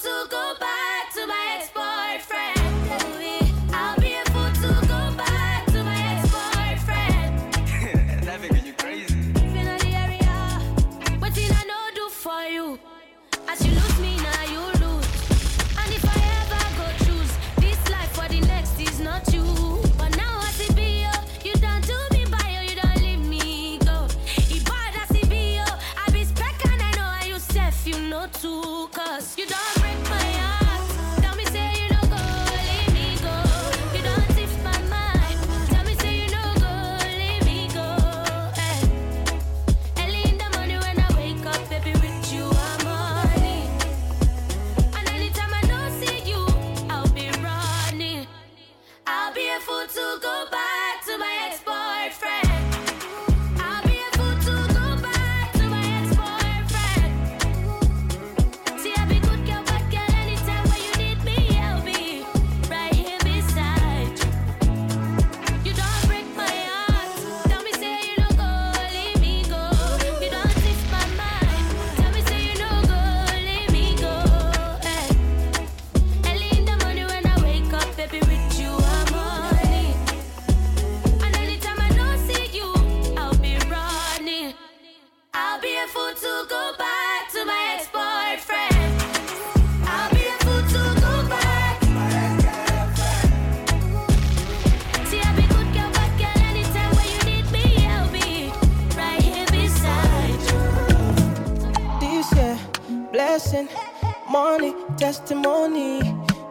足够。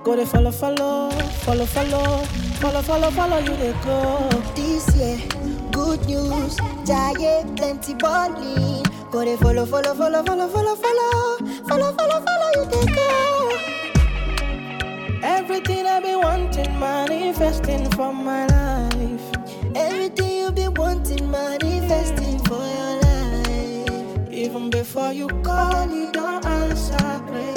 Go they follow, follow, follow, follow, follow, follow, follow you they go. This year, good news, giant plenty balling. Go they follow, follow, follow, follow, follow, follow, follow, follow, follow you they go. Everything I be wanting, manifesting for my life. Everything you be wanting, manifesting for your life. Even before you call, you don't answer. Pray.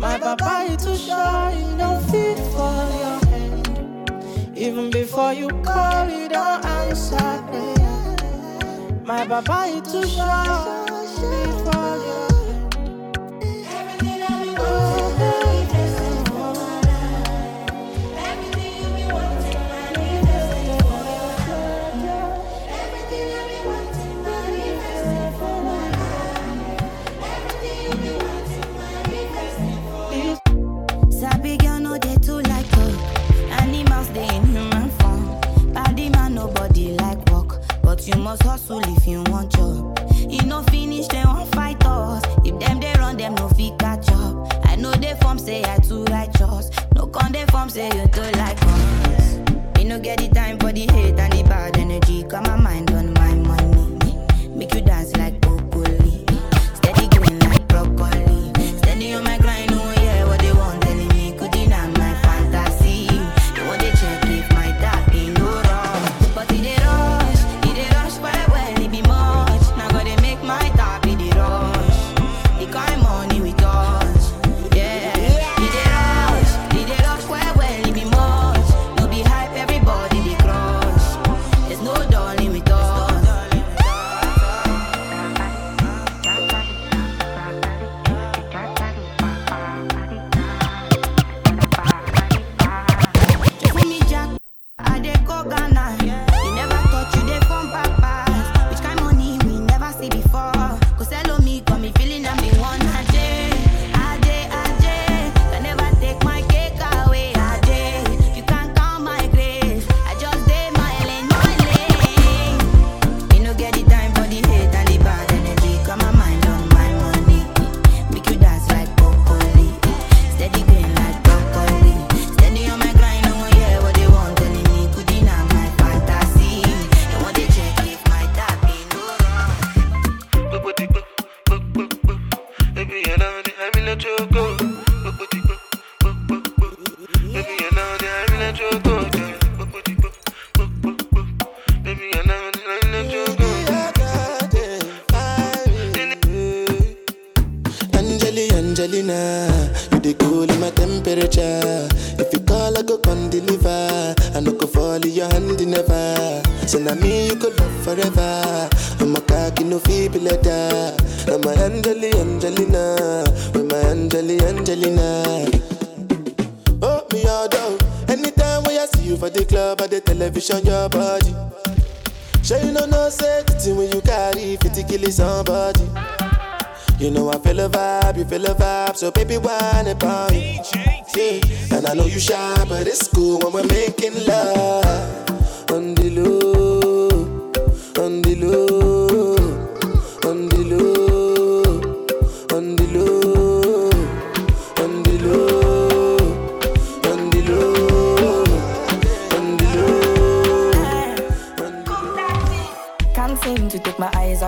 My papa is too shy, no fit for your hand. Even before you call, he don't answer prayer. My papa is too shy.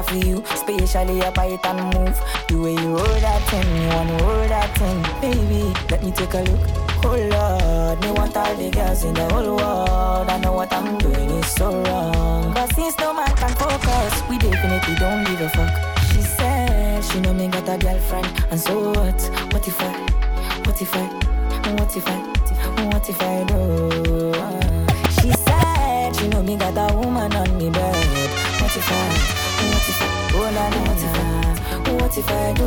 Of you, especially your bite and move. The way you roll that thing, you wanna roll that thing, baby. Let me take a look. Oh Lord, me want all the girls in the whole world. I know what I'm doing is so wrong, but since no man can focus, we definitely don't give a fuck. She said she know me got a girlfriend, and so what? What if I? What if I? What if I? What if I do? She said she know me got a woman on me bed. What if I? What if I? Oh na na. What if I do?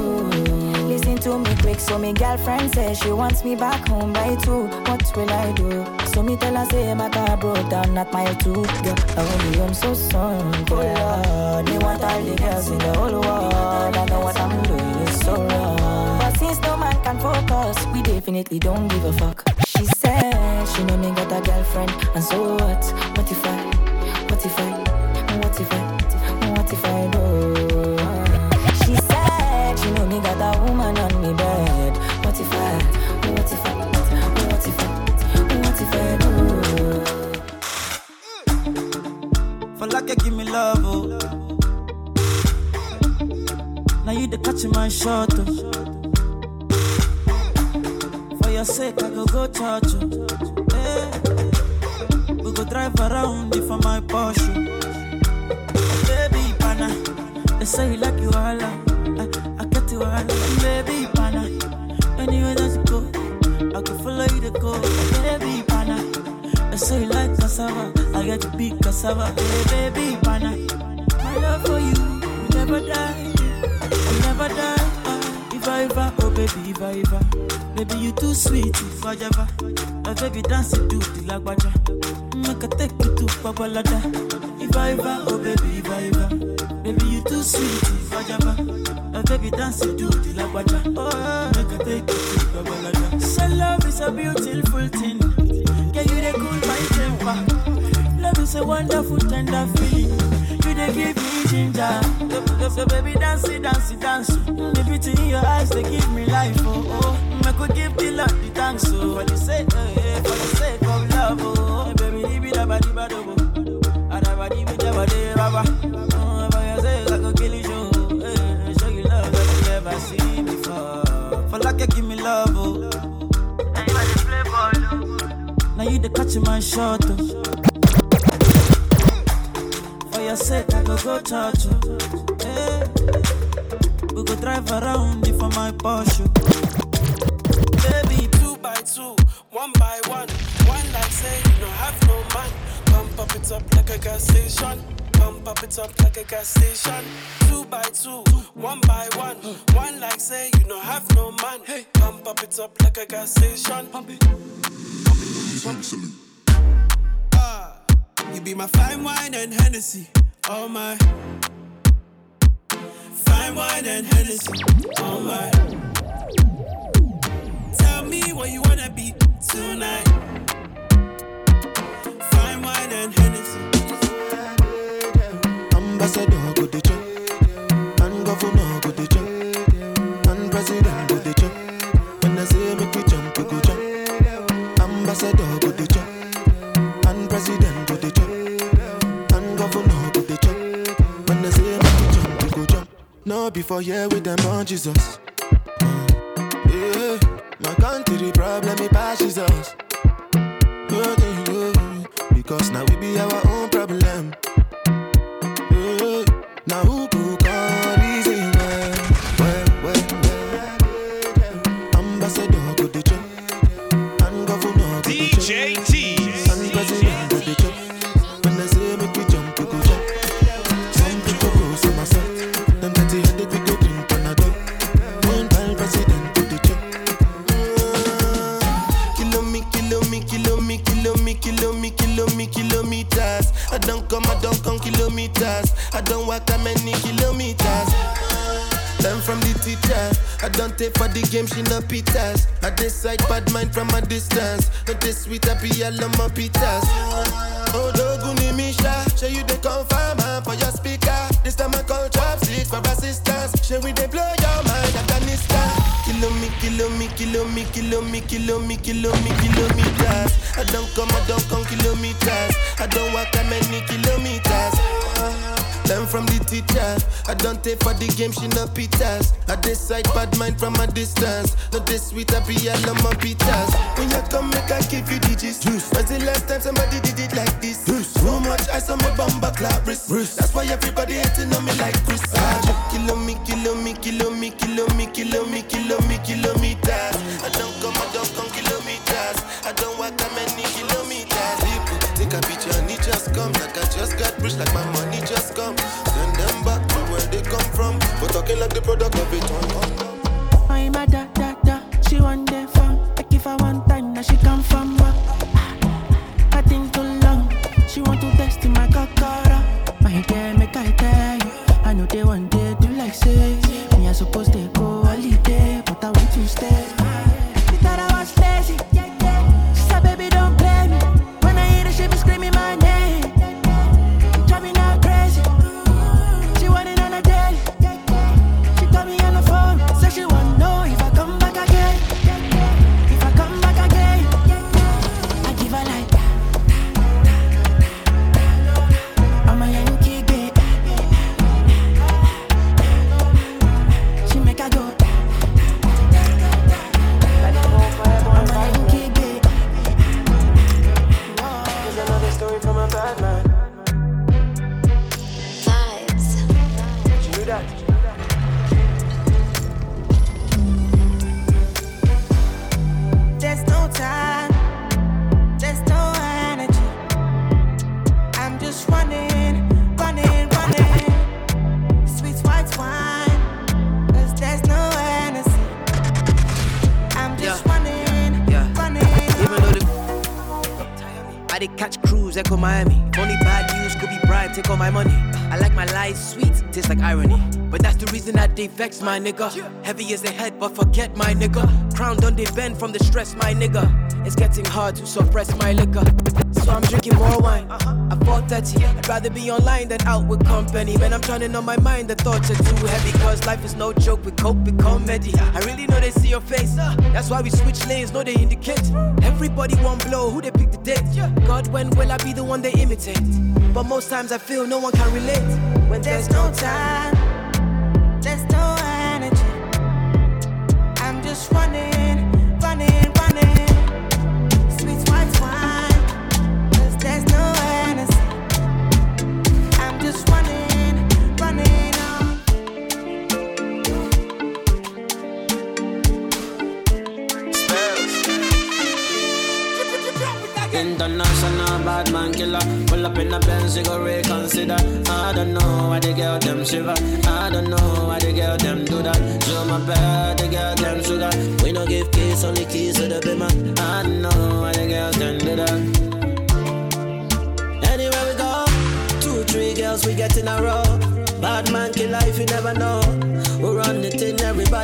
Listen to me quick, so me girlfriend says she wants me back home by two. What will I do? So me tell her say my car broke down at my two. Girl, I be home so soon. Oh Lord, me want all the girls in the whole world. I know what I'm doing is so wrong. But since no man can focus, we definitely don't give a fuck. She said she know me got a girlfriend, and so what? What if I? What if I? Got a woman on me bed. What if I? What if I? What if I? What if I do? For like you give me love, oh. Now you the catch my shot, oh. For your sake, I go go church, oh. Hey. We go drive around for my Porsche. Oh. Baby, pana, they say you like you all, I, I you baby, pana. Anywhere that you go, I can follow you to go, baby, pana. They say you like cassava, I get to big cassava, hey, baby, pana. My love for you will never die, will never die. ah. If oh baby, if I baby you too sweet, if I ever, my baby dance to the lagwaja, make I take you to Babalada. If I oh baby, if I baby you too sweet, if I ever, my baby dance it to the lagwaja, oh make I take you to the Babalada. So love is a beautiful thing, can you they cool my temper? Love is a wonderful tender feeling. You they give me ginger. So, so baby, dance it, dance it, dance. it. The beauty in your eyes, they give me life. Oh, oh. I could give the Lord the thanks. Oh, for the sake, eh, eh, for the sake of love. Oh, baby, leave it up, body, body, body, baba. Now you the catch my shot. Oh. For your sake, I go go church. oh. Hey. We go drive around if for my Porsche. Oh. Baby, two by two, one by one. One like say you don't have no man. Come pop it up like a gas station. Come pop it up like a gas station. Two by two, one by one. One like say you don't have no man. Hey, come pop it up like a gas station. Pump it. Ah, you be my fine wine and Hennessy. Oh my. Fine wine and Hennessy. Oh my. Tell me what you wanna be tonight. Fine wine and Hennessy. Before here with them on Jesus. Yeah, my country problem it passes us. Oh, yeah, yeah. Because now we be our own problem. I for the game, she no pitas. I decide bad mind from a distance. Not this sweet, I be all on my pitas. Oh, Doguni Misha, show you the confirm for your speaker. This time I call chopsticks for assistance. Show we they blow your mind, Afghanistan. Kilo me, kilo me, kilo me, kilo me, kilo me, kilo me, kilometers. I don't come, I don't come kilometers. I don't walk that many kilometers. Learn from the teacher. I don't take for the game, she no pitas. I decide bad mind from a distance. Not this sweet, I be all on my pitas. When you come, make I give you digits. When's the last time somebody did it like this? Too much ice on my bumper clap wrist. That's why everybody hating on me like Chris. Ah, kilo me, kilo me, kilo me, kilo me, kilo me, kilo me, kilometers. I don't come, I don't come kilometers. I don't walk that many kilometers. People take a picture and it just come. Like I just got rich, like my money like the product of it Miami. Only bad news could be bribed, take all my money. I like my lies sweet, tastes like irony. But that's the reason that they vex my nigga. Heavy as a head, but forget my nigga. Crown done they bend from the stress, my nigga. It's getting hard to suppress my liquor. So I'm drinking more wine. At 4:30, I'd rather be online than out with company. Man, I'm turning on my mind, the thoughts are too heavy. Cause life is no joke, we cope with comedy. I really know they see your face. That's why we switch lanes, no they indicate. Everybody want blow, who they God, when will I be the one they imitate? But most times I feel no one can relate. When There's no time,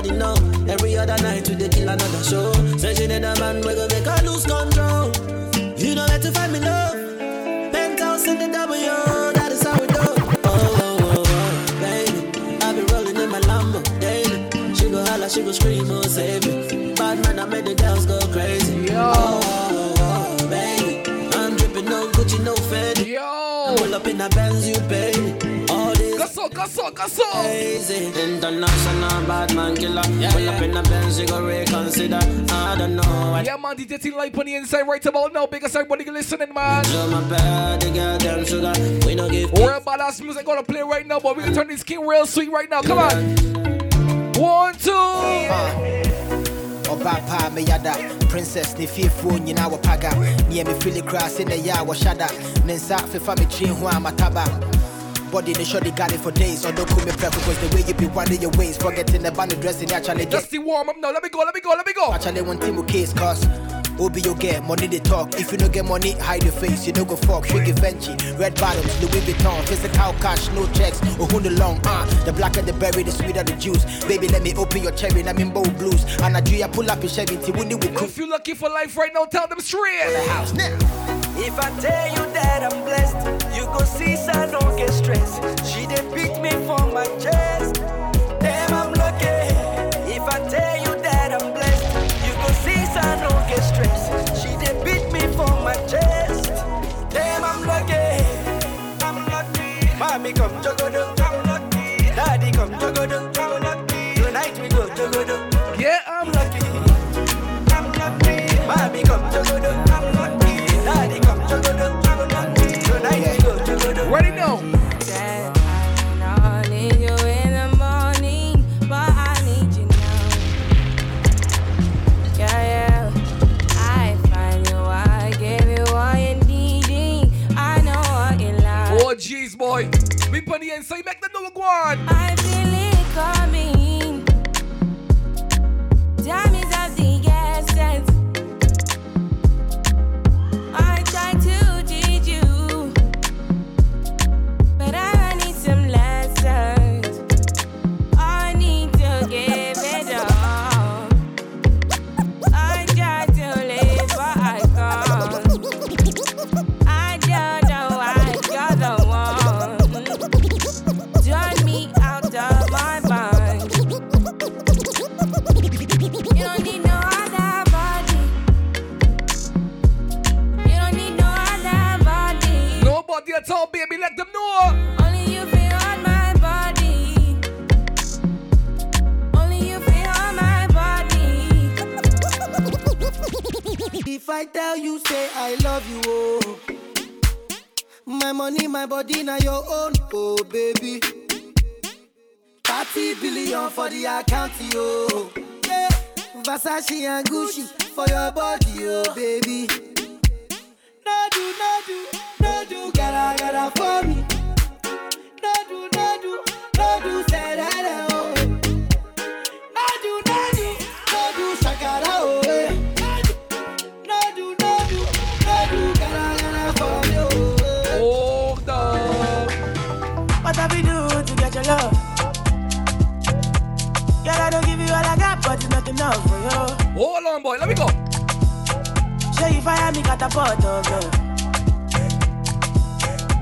everybody know. Every other night we dey kill another show. Say she need a man, we go make her lose control. This Casso, casso, casso! crazy. International bad man killer. Pull up in a Benz, you go reconsider. I don't know what. Yeah, man, DJ T Light on the inside right about now because everybody listening, man. Do my bad, the girl them sugar. We no give Real badass music gonna play right now, but we gonna turn this king real sweet right now. Come on. One, two. Uh. ɔbaapaa meyada princess ne fiefoɔ nyinaa wɔ paga neɛ mefili koraa sɛ ne yɛ a wɔhyada ne nsa fefa me tiri ho a mataba Body they shorty got it for days. Or don't call me prep because the way you be winding your ways. Forgetting the band dressing actually get the warm up now. Let me go, let me go, let me go. actually one team with case cause Obi you get money they talk. If you no get money, hide your face. You no go fuck. Shiggy Fenty, red bottoms, Louis Vuitton, physical cash, no checks. Oh who the long ah, the blacker the berry, the sweeter the juice. Baby, let me open your cherry, I'm in bow blues. And I do ya pull up your Chevy, Tiwundi will cook. If you lucky for life right now, tell them straight. The house now. If I tell you that I'm blessed, you go see, so I don't get stressed. She did beat me for my chest. Daddy jogodo. I'm lucky. Tonight we go jogodo. Yeah, I'm lucky. I'm lucky. Mommy come jogodo. I'm lucky. Daddy come jogodo. I'm lucky. Tonight we go jogodo. Ready now. I need you in the morning, but I need you now. Yeah, yeah. I find you, I give you all you needing. I know what you like. Oh, jeez, boy. Me put the inside, make the door go on. Nobody at all, baby, let them know. Only you feel on my body. Only you feel on my body. If I tell you, say I love you, oh. My money, my body, now your own, oh baby. 30 billion for the account, yo. Yeah. Versace and Gucci for your body, oh baby. Gotta for me. No do, no do, no do, say that, oh. No do, no do, no do, shakara, oh. eh. No do, no do, no do, gotta, gotta for me, oh. Hold up. What have we do to get your love? Girl, I don't give you all I got, but it's not enough for you. Hold on, boy, let me go. Show you fire me catapult of you.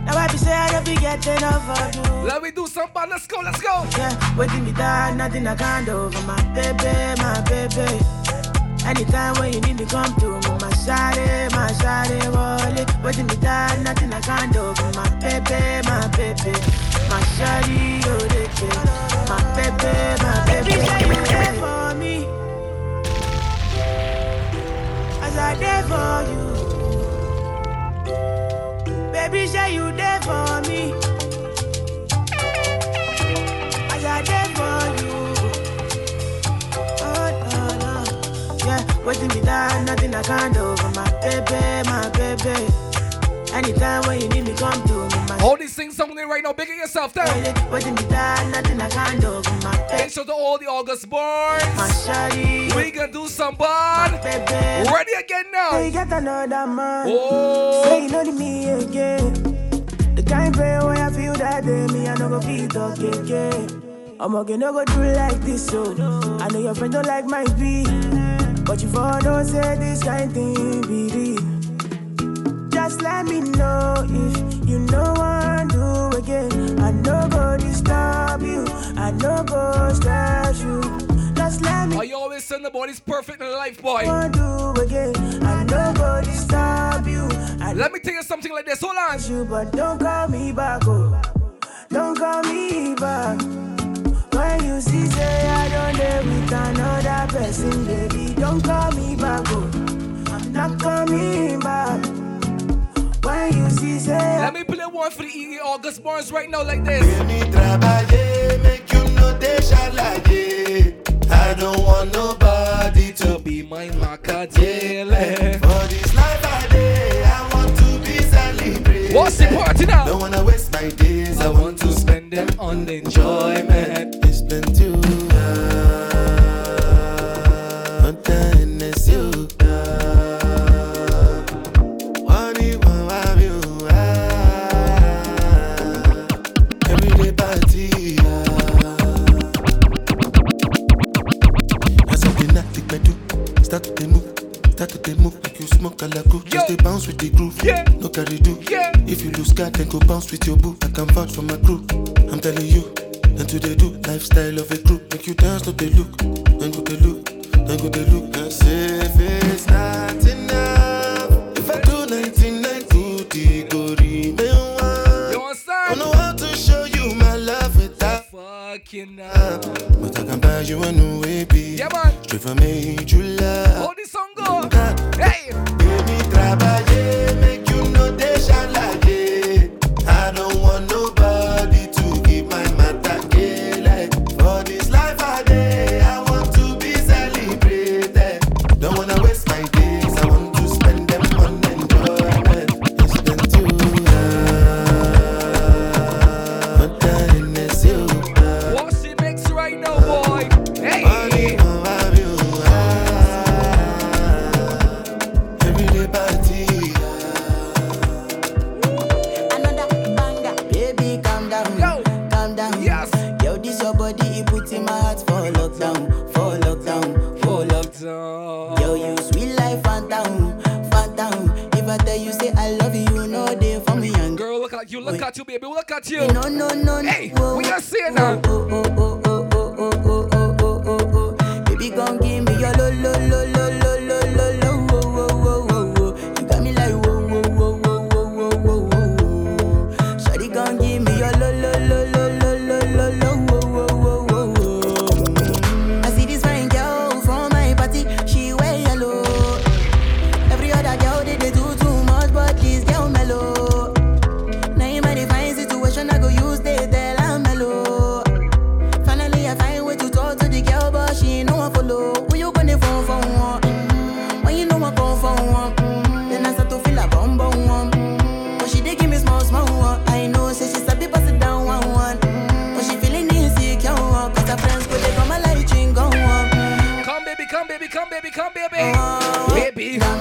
Now I be say I don't be getting enough of you. Let me do something. Let's go, let's go. Yeah, waiting me down, nothing I can't do for my baby, my baby. Anytime when you need me, come to me, my shawty, my shawty, wallet. Waiting me down, nothing I can't do for my baby, my baby. My shawty, oh, they My baby, my baby. Baby, say you there for me. As I there for you. Baby, say you there for me. As I there for you. Oh, no, no. Yeah, waiting me down, nothing I can't do for my baby, my baby. Anytime when you need me, come to me, my All these things something right now, big yourself down. Waiting me down, nothing I can't do my baby. Make sure to all the August shawty. We gonna do some baby. Ready again now. You get another man. Oh. Say you know me again. The kind pain where I feel that day, me I no go feel talk again. I'm okay, no go do like this, so I know your friend don't like my beat, but you for don't say this kind thing real. Just let me know if you know what do again. I no go disturb you, I no go stress you. Just let me I always send the body's perfect in life, boy. what do again. I no go disturb you. I Let me tell you something like this. Hold on. you, but don't call me back, oh. Don't call me back. When you see say I don't live with another person, baby, don't call me back, oh. I'm not coming me play one for the EE August borns right now like this. Trabalhei, make you no deixa. I don't want nobody to be my macadele. For this life I day, I want to be celebrated. What's the party now? Don't wanna waste my days. I want to spend them on enjoyment. It's been bounce with the groove. Yeah. No carry do. Yeah. If you lose God, then go bounce with your boo. I can vouch for my crew. I'm telling you, and today do lifestyle of a crew. Make you dance, not they look, and go they look, and go they look. And say if it's not enough, if I do 99 to the gory, I know how to show you my love without fucking up. But I can buy you a new baby. Yeah, man. Straight from me, you love. Hold this song, go. Hey. travailler mes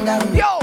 Yo.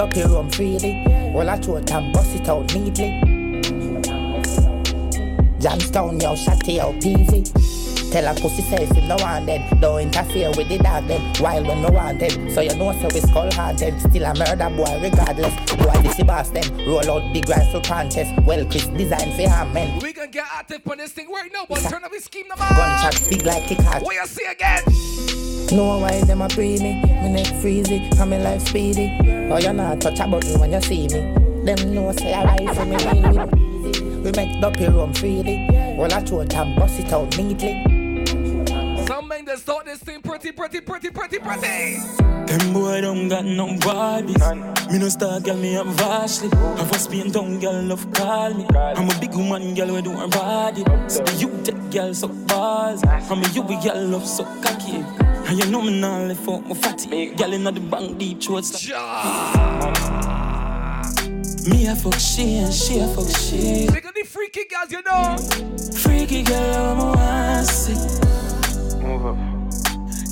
Dopey room freely. Well, a throat and bust it out neatly. Jamstown, yo, shotty, yo, peasy. Tell a pussy say if you no want them, don't interfere with the dog them. While when no want them, so you know so we skull haunted. Still a murder boy regardless. Why this the boss them. Roll out the grass rifle punches. Well, Chris designed for him, men. We gonna get active on this thing right now, but turn up his scheme number. Gunshot big like kick out. What you see again? Know why them a pre me? Me neck freezy, and me life speedy. Oh you not touch a button when you see me. Them know say I rifle me deal with. We make the room freely. Roll a throat and bust it out neatly. Some men that start this thing pretty, pretty, pretty, pretty, pretty. Them boy don't got no bodies. Me no star girl, me have vastly. Have a spin down girl, love call me. I'm a big woman girl, we do her body. So the you take girl so balls. I'm a you we girl love so cocky. And you know me now left out my fatty. Girl in the bank deep throats. Me a fuck she and she a fuck she. Look at the freaky girls, you know. Freaky girl, I'm a see. Move up.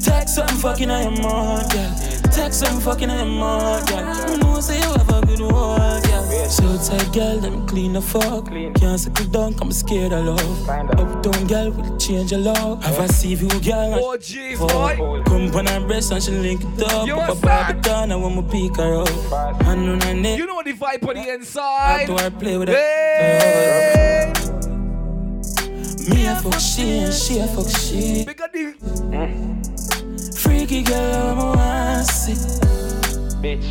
Text something fucking I am on, girl. Text something fucking I am on, girl. You know say you have a good one, girl. So tight, girl, them clean the fuck. Can't settle down, I'm scared of love. Uptown girl will change your love. Have a see you, girl. Oh, jeez, boy. Come on her breast and she link it up. You Up a a Barbie down, I want me pick her up. And on her neck. You know the vibe on the inside. do I play with her? Hey. Me a fuck she and she a fuck she. Big up the eh? Freaky girl, I'm a want see. Bitch.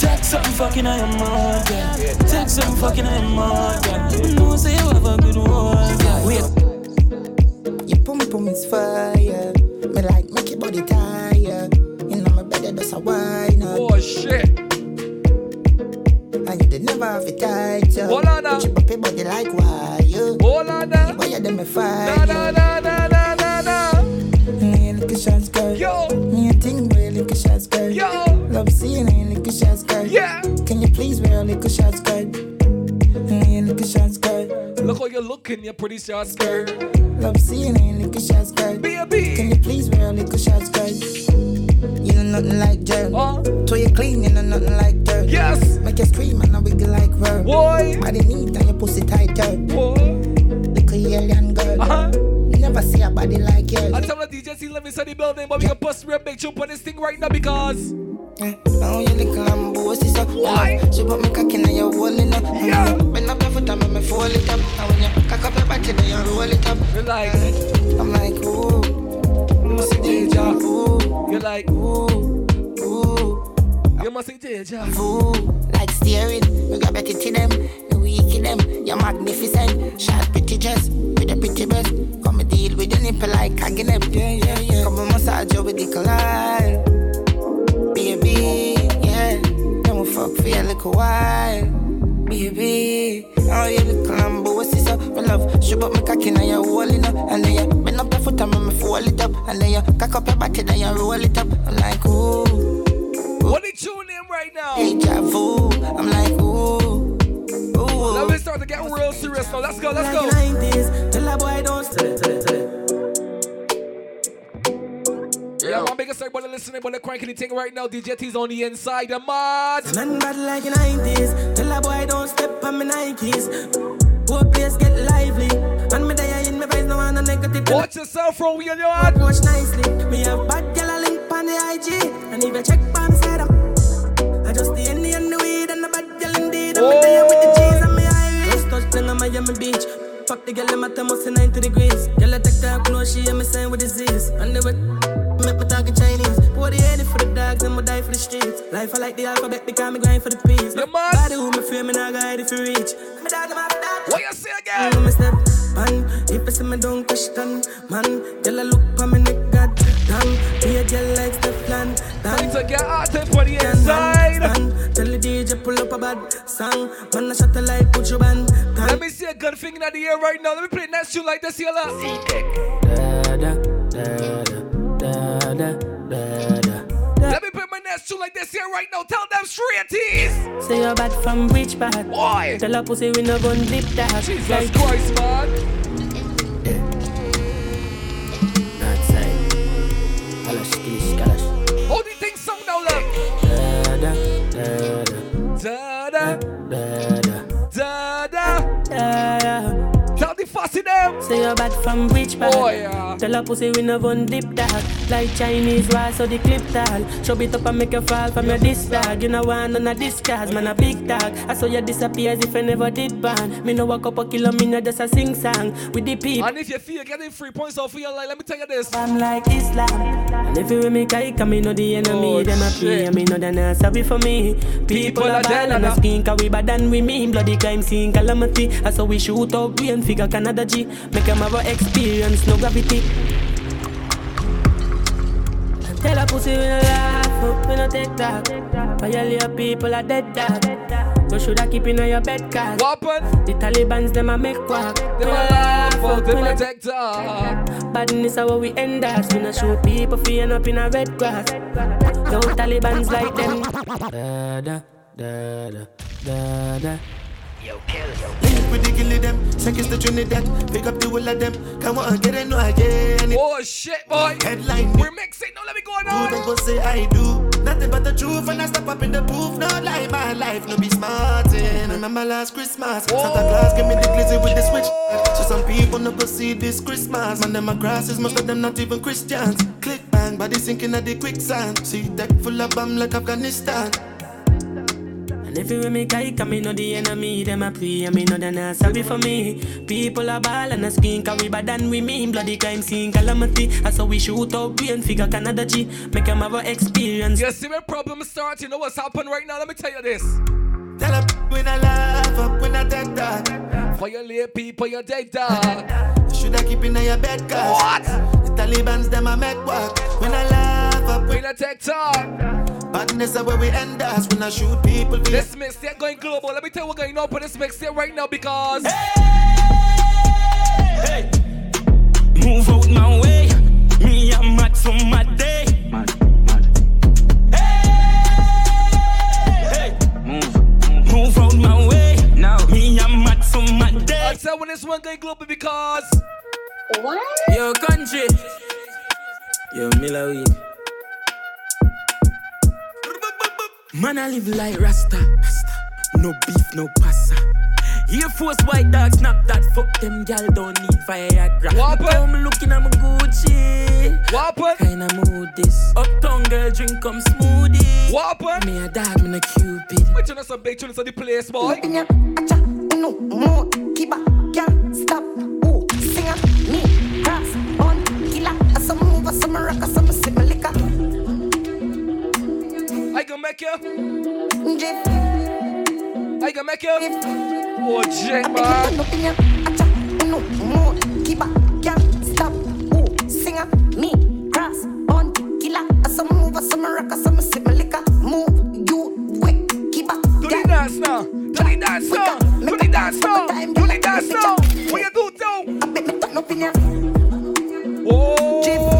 Text something fucking I am on, girl. Text something fucking I am on, girl. You know say you have a good one, girl. Wait. Your pum pum is fire. Me like make your body tired. You know my bed that's a wine up. Oh shit. And you did never have it tight, yo. Hold on now. Chip up your body like wire. Hold on now. Why you them a fire? Na na na na na na na. Look a shots, girl. Yo. Me a thing where look a shots, girl. Yo. Love seeing ain't look a shots, girl. Yeah. Can you please wear look a shots, girl? Look a shots, girl. Look how you're looking, you pretty short skirt. Love seeing ain't look a shots, girl. Baby. Can you please wear look a shots, girl? You know nothing like gel. Uh. So you clean, you know nothing like dirt. Yes. Make you scream and I wiggle like her. Boy. Body neat and your pussy tighter. Boy. Little alien girl. Uh-huh. Never see a body like yours. I tell the DJ, see, let me say the building, but we can bust real big chump on this thing right now because. Now you little lambo, sister. Why? She put me cock in your wall, you know. Mm, yeah. Bend up your foot and make me fold it up. And when you cock up your body, then you roll it up. You're like, I'm like, ooh. you must see Deja. Ooh, You're like, ooh, ooh, you must see Deja. ooh. Like steering, we got better to them. The weak in them, you're magnificent. Like hugging them. Yeah, yeah, yeah. Come and massage you with the collide. Baby, yeah. Then we fuck for a little while. Baby, oh, you look lambo, what's this up? My love, show up my cocky now you're rolling up. And then you bend up your foot and me fold it up. And then you cock up your body, then you roll it up. I'm like, ooh, What they tune in right now? deja vu. I'm like, ooh, ooh. Let me start to get real serious now. Let's go, let's go. Like 90s, tell a boy don't stay, stay, Yeah, my biggest everybody listening, but the cranky thing right now. DJ T's on the inside, the mad. Nothing bad like the 90s. Tell a boy don't step on my Nikes. Whole place get lively. And me there in my face, no one a negative. Watch yourself from wheel your heart. Watch nicely. Me have bad girl a link on the IG. And even check on side up. I just the Henny and the weed and the bad girl indeed. And me there with the G's and me Irish. Just touch down on Miami Beach. Fuck the girl in my thermos in 90 degrees. Girl I take her clothes, she and me saying with disease. And they wet. Make me talking Chinese. Pour the head for the dogs and me die for the streets. Life I like the alphabet because me grind for the peace. You mad? Body who me fear me not guide if you reach. Me dog them after that. What you say When again? me step on, if you see me don't question, man, girl I look for me neck, god damn, be a girl like Stefan, Time damn. to get active for the inside. Man, tell the DJ pull up a bad song, man I shut the light, put your band, Let me see a good thing in the air right now. Let me play next tune like this, here. look. Da da da da da da da da. Let me put my next tune like this here right now. Tell them straight tease. Say you're bad from rich bad. Why? Tell a pussy we no gun lip that. Jesus Like Christ, man. outside. Kalash, kilish, kalash. How do you think song now, look? Da da da Da da da da da da. da da. Tell the fussy them. say you're bad from which part? Oh, yeah. Tell a pussy we no gun dip dog. Like Chinese wall, so the clip tall. Show it up and make you fall from your disc dog. You know one on a discard, man a big dog. I saw you disappear as if I never did ban. Me no walk up a kilo, me no just a sing song with the people. And if you feel getting three points off your life, let me tell you this. I'm like Islam. And if you with me, kai, come me know the enemy. Oh, them a pray, and me know they not sorry for me. People, People are bad and a and skin, cause we bad than we mean. Bloody crime scene, calamity. I saw we shoot out brain figure Canada G. Make them have a experience, no gravity. Tell a pussy we no laugh up, we no take talk. Violate people are dead dog. You shoulda keep in your bed cause The Taliban's them a make quack. We no laugh up, we no take talk. Badness how we end us. We no show people feeling up in a red grass. No Taliban's like them. Da da da da da da. Link with the kill them, seconds to Trinidad. Pick up the whole of them. Come on, get it, no again. Oh shit, boy. Headline. We're mixing, no let me go on. Do don't go say I do. Nothing but the truth, and I step up in the booth. No lie, my life, no be smarting. Remember last Christmas, oh. Santa Claus gave me the glizzy with the switch. So some people no go see this Christmas. Man, them my grasses, most of them not even Christians. Click bang, body sinking at the quicksand. See deck full of bomb like Afghanistan. And if you with me, kai, come me know the enemy. Them a pray, and me know they not sorry for me. People are ball and a skin, cause we bad than we mean. Bloody crime scene, calamity. I saw we shoot out brain figure Canada G. Make them have a experience. You see my problem start, you know what's happening right now? Let me tell you this. Tell up when I laugh up when I take that. Violate people, you're dead dog. Shoulda keep in your bed, cause What? The Taliban's them a make work. When I laugh up when I take talk. Badness is where we end us when I shoot people. For This mixtape going global. Let me tell you what's going on for this mixtape right now because. Hey, hey! move out my way. Me, I'm mad for my day. Hey, move, move out my way. Now, me, I'm mad for my day. I tell when this one going global because. What? Yo, country. Yo, Miller Man, I live like Rasta. No beef, no pasta. Here force white dog snap that fuck them gal don't need Viagra. What I'm looking at my Gucci. What Kinda mood this. Uptown girl drink come smoothie. What Me a dog, me a cupid. Which one is some big tunes on the place, boy? no more. Keep up, can't stop. Ooh, singer, me, cross, on, killer. Some move, some rock, some I can make you. I can make you. Oh, Jet, man. Keep up, can't stop. Ooh, singer, me, cross, on, killer. Some move, some rock, some sip liquor. Move, you, wait, keep up. Do the dance now. Do the dance now. Do the dance now. Do the dance now. What you do, though? I bet me turn up in your. Oh.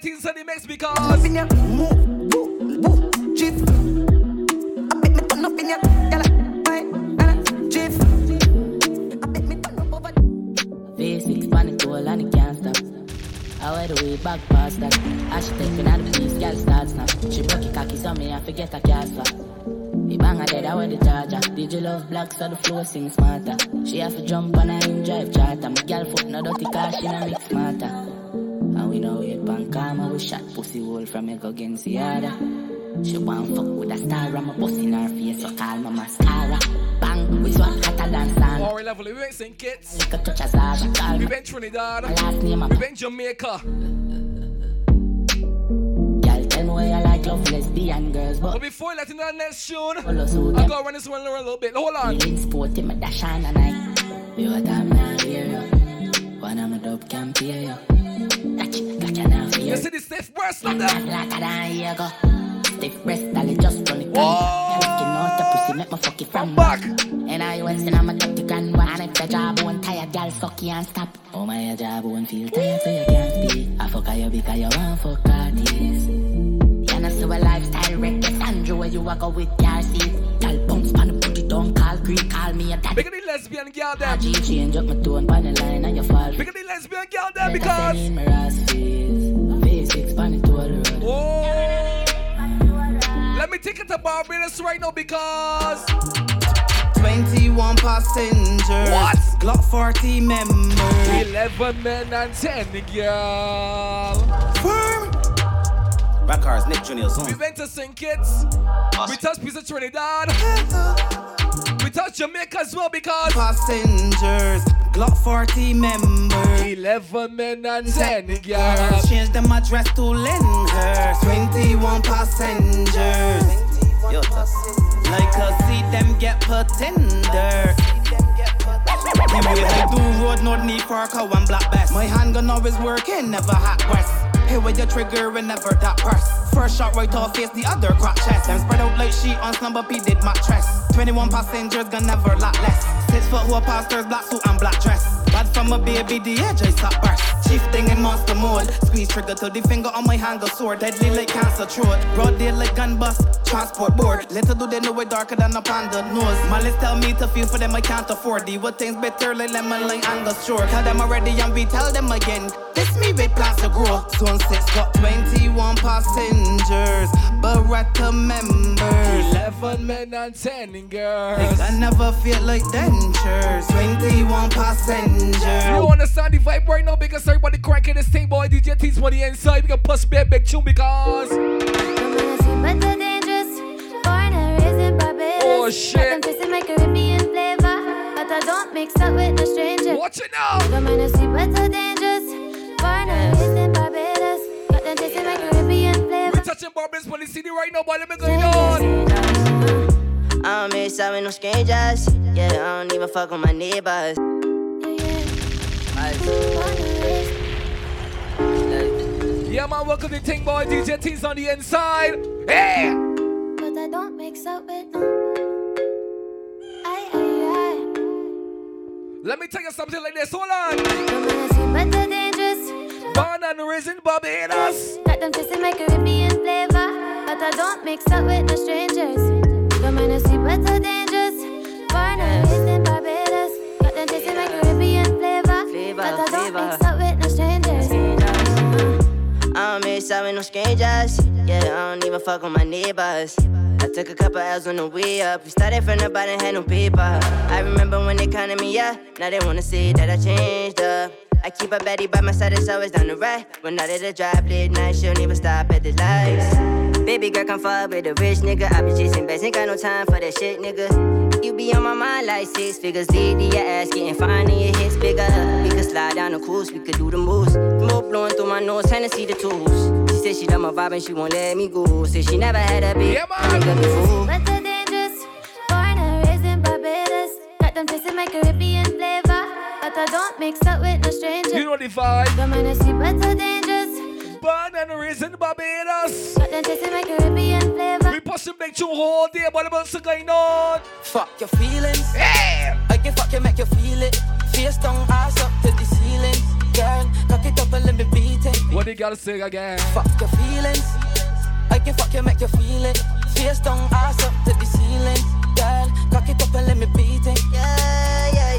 Things on the mix because. Move, woo, woo, Jeff. I bet me turn up in your. Yalla, bye, yalla, Jeff. I bet me turn up over. V6 pan it all and it can't stop. I wear the way back past that. As she taking out the piece, girl starts now. She broke it cocky, so me I forget a cast for. The banger dead, I wear the charger. Did you love black, so the flow sing smarter. She have to jump on a in drive charter. My girl foot no dirty car, she no mix smarter. And we know it pan karma, we shot pussy hole from a against the other. She want fuck with a star, I'm a bust in her face, so call my mascara. Bang, we swap hotter than sand. Alright, level, we ain't St. Kitts. Lick a touch as call We been Trinidad. My last name, We been Jamaica. Girl, tell me where you like love lesbian girls, but But before letting that next tune, suit, I'll them. go run this one a little bit. Hold on. feeling sporty, my dash on and I. You what I'm not here, yo. One of my dope can't hear you. You you. see the stiff breast of them? Like I down here go. Stiff breast, dolly just run it down. Looking out the pussy, make me fuck it from back. And I went in, I'm a dirty gun. And if the job won't tired, girl, fuck you and stop. Oh my job won't feel tired, so you can't speak. I fuck you because you want fuck artists. You know, so a lifestyle wreck. Sandra, where you walk out with car seat. Girl, bounce pan the booty, don't call creep, call me a daddy. Big of the lesbian girl there. G change up my tone pan the line and you fall. Big of the lesbian girl there Then I because. Pan to all the road. Oh. Let me take it to Barbados right now because. 21 passengers. What? Glock 40 members. 11 men and 10 girl. Rock cars, Nick Junior We Zone. went to St. Kitts. We touched piece of Trinidad. We touched Jamaica as well because Passengers. Glock 40 members. 11 men and 10 Girls, girl. change them address to Lyndhurst. 21 passengers. Yo, like I see them get put in dirt. Anyway, I do road, no need for a cow and black bass. My handgun always working, never hot west. Hey, with your trigger and never that press. First shot right off face, the other crack chest. Them spread out like sheet on slumber P did mattress. 21 passengers, gonna never lot less. Six foot who pastors, black suit and black dress. Bad from a baby, the edge I stop burst. Chief thing in monster mode. Squeeze trigger till the finger on my hand go sore. Deadly like cancer throat. Broad day like gun bust. Transport board. Little do they know it darker than a panda nose. Malice tell me to feel for them I can't afford. The what things better like lemon like Angus shore. Tell them already and we tell them again. This me with plans to grow. Zone 6 got 21 passengers. Beretta members. 11 men and 10 girls. I never feel like dentures. 21 passengers. You understand the vibe right now because everybody cranking this thing, boy. DJ T's money inside. We can push me a big tune because. But the dangerous, born and raised in Barbados. Oh, shit. Got them tasting my Caribbean flavor, but I don't mix up with no stranger. Watch it now. Don't mind the sweet, but the dangerous, born and raised in Barbados. Got them tasting my Caribbean flavor. We touching Barbados for the city right now, but let me go on. I don't miss out with no strangers. Yeah, I don't even fuck with my neighbors. Yeah, man, welcome to Ting Boy. DJ T's on the inside. Hey! But I don't mix up with no. Aye, aye, Let me tell you something like this. Hold on. aye. But the dangerous, Born and raised in Barbados. got them tasting my Caribbean flavor, but I don't mix up with no strangers. Mind the sweet, but the dangerous, and raised in Barbados. Got them tasting my Caribbean flavor, but I don't flavor. mix up with no strangers. I don't miss out with no strangers. Yeah, I don't even fuck with my neighbors. I took a couple L's on the way up. We started from the bottom, had no paper. I remember when they counted me up. Now they wanna say that I changed up. I keep a baddie by my side, it's always down the right. When out of the drive, late night, she'll never stop at the lights. Baby girl, come fuck with a rich nigga. I be chasing best, ain't got no time for that shit, nigga. You be on my mind like six figures. Lately, your ass getting fine and your hips bigger. We could slide down the coast, we could do the moves. Smoke blowing through my nose, Hennessy the tools. She said she love my vibe and she won't let me go. Say she never had a big nigga before. But the dangerous, born and raised in Barbados. Got them tasting my Caribbean flavor, but I don't mix up with no strangers. You know the vibe. Don't mind the sweet, but the dangerous. Born and raised in Barbados. Got them tasting my Caribbean flavor. We pushing big tune whole day, but what's going on? Fuck your feelings. Hey! I can fuck you, make you feel it. Face down, ass up to the ceiling. Girl, cock it up and let me beat it. What you gotta say again? Fuck your feelings. I can fuck you, make you feel it. Face down, ass up to the ceiling. Girl, cock it up and let me beat it. Yeah, yeah, yeah.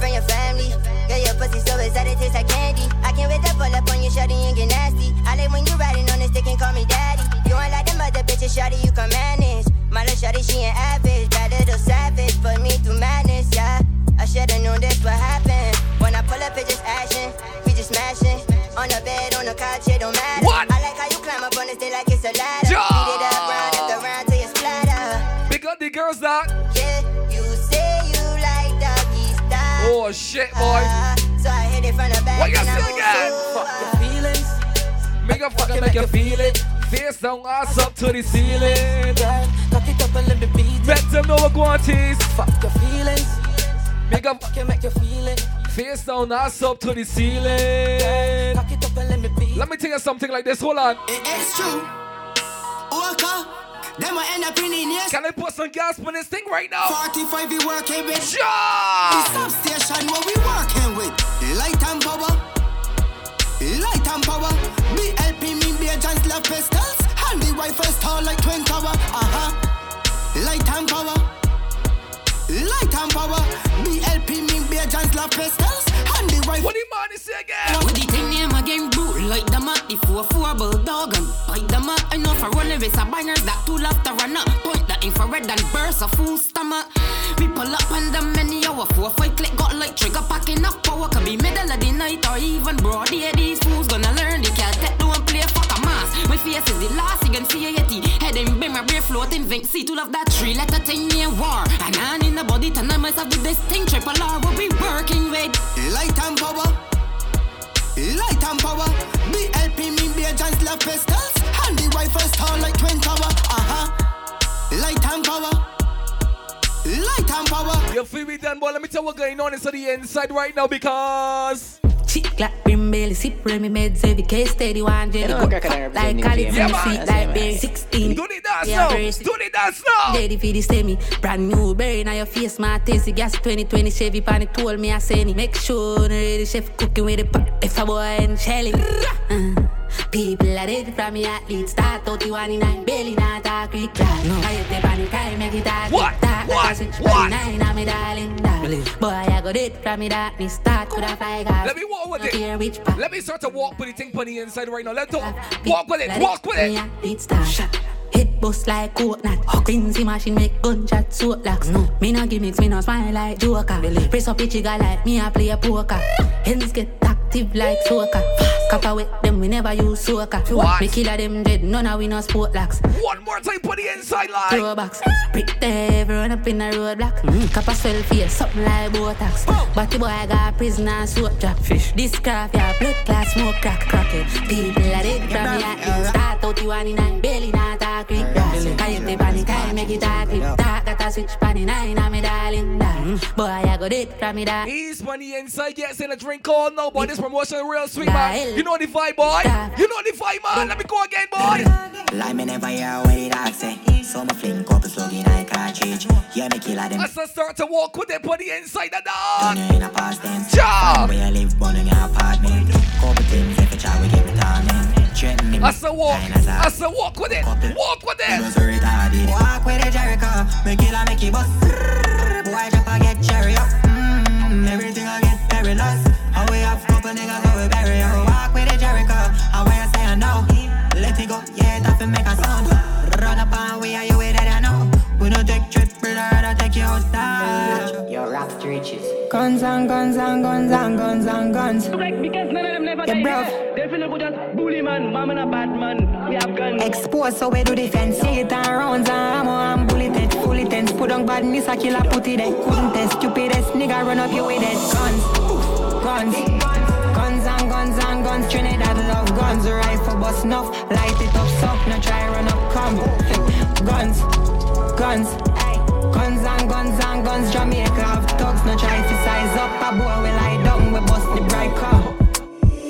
Panties, in front of your family. Girl, your pussy so excited, tastes like candy. I can't wait to pull up on you, shawty, and get nasty. I like when you riding on the stick and call me daddy. You ain't like them other bitches, shawty, you can manage. My little shawty, she ain't average. That little savage, put me through madness, yeah. I should've known this would happen. When I pull up, it just action. We just smashing. On the bed, on the couch, it don't matter. What? I like how you climb up on the stick like it's a ladder. Beat it up round after round till you splatter. Big up the girls that. Style. Oh shit, boy. So I hit it from the back. What you and I say move again? Fuck your feelings. Make a fucking make you feel it. Face down, ass up to the ceiling. Cock it up and let me beat it. Let them know what going tease. Fuck your feelings. Make a Fuck you, make you feel it. face down, ass up to the ceiling. Cock it up and let me beat Let me tell you something like this. Hold on. It's true. Walker. Them end up in next Can I put some gas on this thing right now? 45 we working with. Ja! The substation what we working with. Light and power. Light and power. BLP mean be just love pistols. And the rifle star like twin tower. Uh-huh. Light and power. Light and power. BLP mean be just love pistols. And the rifle. What you man say again? What the thing name again, bro? Like them at the four four bulldog and bite up. I know for running the race, a bangers that two love to run up. Point the infrared and burst a full stomach. We pull up on the many hour four five click got like trigger pack enough power. Could be middle of the night or even broad day. These fools gonna learn they can't take don't play fuck. My face is the last you can see a yeti. Head in bring my brain floating vink. See to love that tree letter thing near war. And on in the body turn myself with this thing triple R will be working with. Light and power. Light and power. BLP me be a chance love pistols. And the rifle star like twin tower. Uh-huh. Light and power. Light and power. You feel me done, boy? Let me tell you what's going on inside the inside right now because. Chick like brim belly, sip me meds every case steady one jelly. You know, Cook crack fat and like everything college, yeah, James. sweet like man. berry. 16. Do the dance yeah, now. brace. Do the dance now. Daddy for the semi. Brand new berry now your face, my tasty gas 2020 Chevy pan it told me I send it. Make sure no ready chef cooking with the pot. If a boy and shelly. People are ready from me athlete. Start out the one in nine, belly not a creek crack. No. I hit the panic, I make it a What? tick tock. Like What? a switch What? body nine, I'm a darling. Boy, I got it from me that me start I fly gas. Let me walk with it. Let me start to walk with the thing on the inside right now. Let's talk. Walk with it. Walk with it. It start. Hit bust like coconut. Crazy machine make gunshot soap locks. No, me no gimmicks, me no smile like Joker. Press up the trigger like me I play a poker. Hands get active like soca. Copper with them, we never use soca. What? Me killer them dead, none of we no sport locks. One more time on the inside line. Throwbacks, brick everyone up in a roadblock. Mm. Copper swell face, something like Botox. But the boy got prisoner soap drop. Fish. This craft, yeah, blood class, smoke crack, crack it. People are dead from me. Start out you one in nine, belly not a creek grass. Can you panic, I make it a clip. Talk that a switch pan in nine, I'm a darling darling. Mm. Boy, I got it from me that. He's on the inside, yes, in a drink call now, boy. This promotion real sweet, man. You know the vibe, boy. You know the vibe, man. Let me go again, boy. Like me never hear what the dog say. So me fling couple slug in a cartridge. Yeah, me kill a them. As I start to walk with them on the inside, the Turn dog. you in a past tense. Ja! Find Where you live, born in your apartment. Couple things if you try, we give me torment. Threaten me. As I walk, as I walk with it, walk with it. know retarded. Walk with the Jericho. Me kill a make you bust. Boy, drop a get cherry up. Mm, everything I get perilous. How we have couple niggas, how we bury you. Walk with the Jericho. How we say I know. Let it go, yeah, that fi make a sound. Run up and we are you with it, I know. We don't take trip, brother, I take you outside. Your rap riches. Guns and guns and guns and guns and guns. Because none of them never Yeah, say bruv. Feel like just bully man, mom and a bad man. We have guns. Exposed so we do defense. It and rounds and ah, ammo and bullet it. Fully tense. Put on badness, a killer put it. Couldn't test. Stupidest nigga run up you with it. Guns. Guns. Guns and guns and guns. Trinidad love guns. Rifle bust enough. Light it up so. No try run up come. Guns. Guns. Guns and guns and guns. Jamaica have thugs. No try to size up. A boy we lie down. We bust the bright car.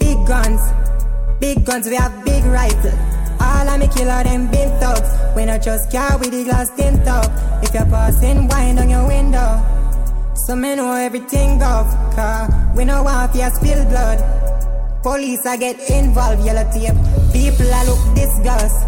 Big guns, big guns, we have big rifles. All of me killer them big thugs. We not just car with the glass tint up. If you're passing, wind on your window. So me know everything go. Car, we no want you spill blood. Police I get involved, yellow tape. People I look disgust.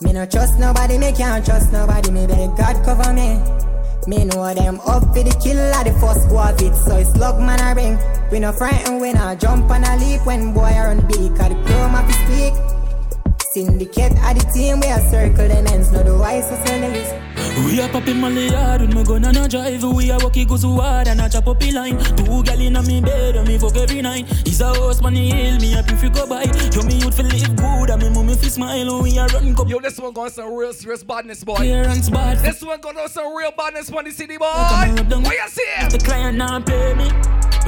Me no trust nobody, me can't trust nobody. Me beg God cover me. Me know them up for the killer, the first go of it. So it's log man a ring. We no frightened, we no jump and a leap when boy are on beat. Cause the chrome have to speak. Syndicate at the team, we a circle them ends. No the wise, send the list. We a pop in my yard with my gun and a drive. We a walk it goes hard and a chop up the line. Two gal in me bed and me fuck every night. Is a man the hill, me happy if you go by. Yo me youth fi live good and me mummy fi smile. We a run go. Yo, this one going some real serious badness, boy. Clearance bad. This one going some real badness on the city, boy. Come rub down. What you see? If the client not pay me,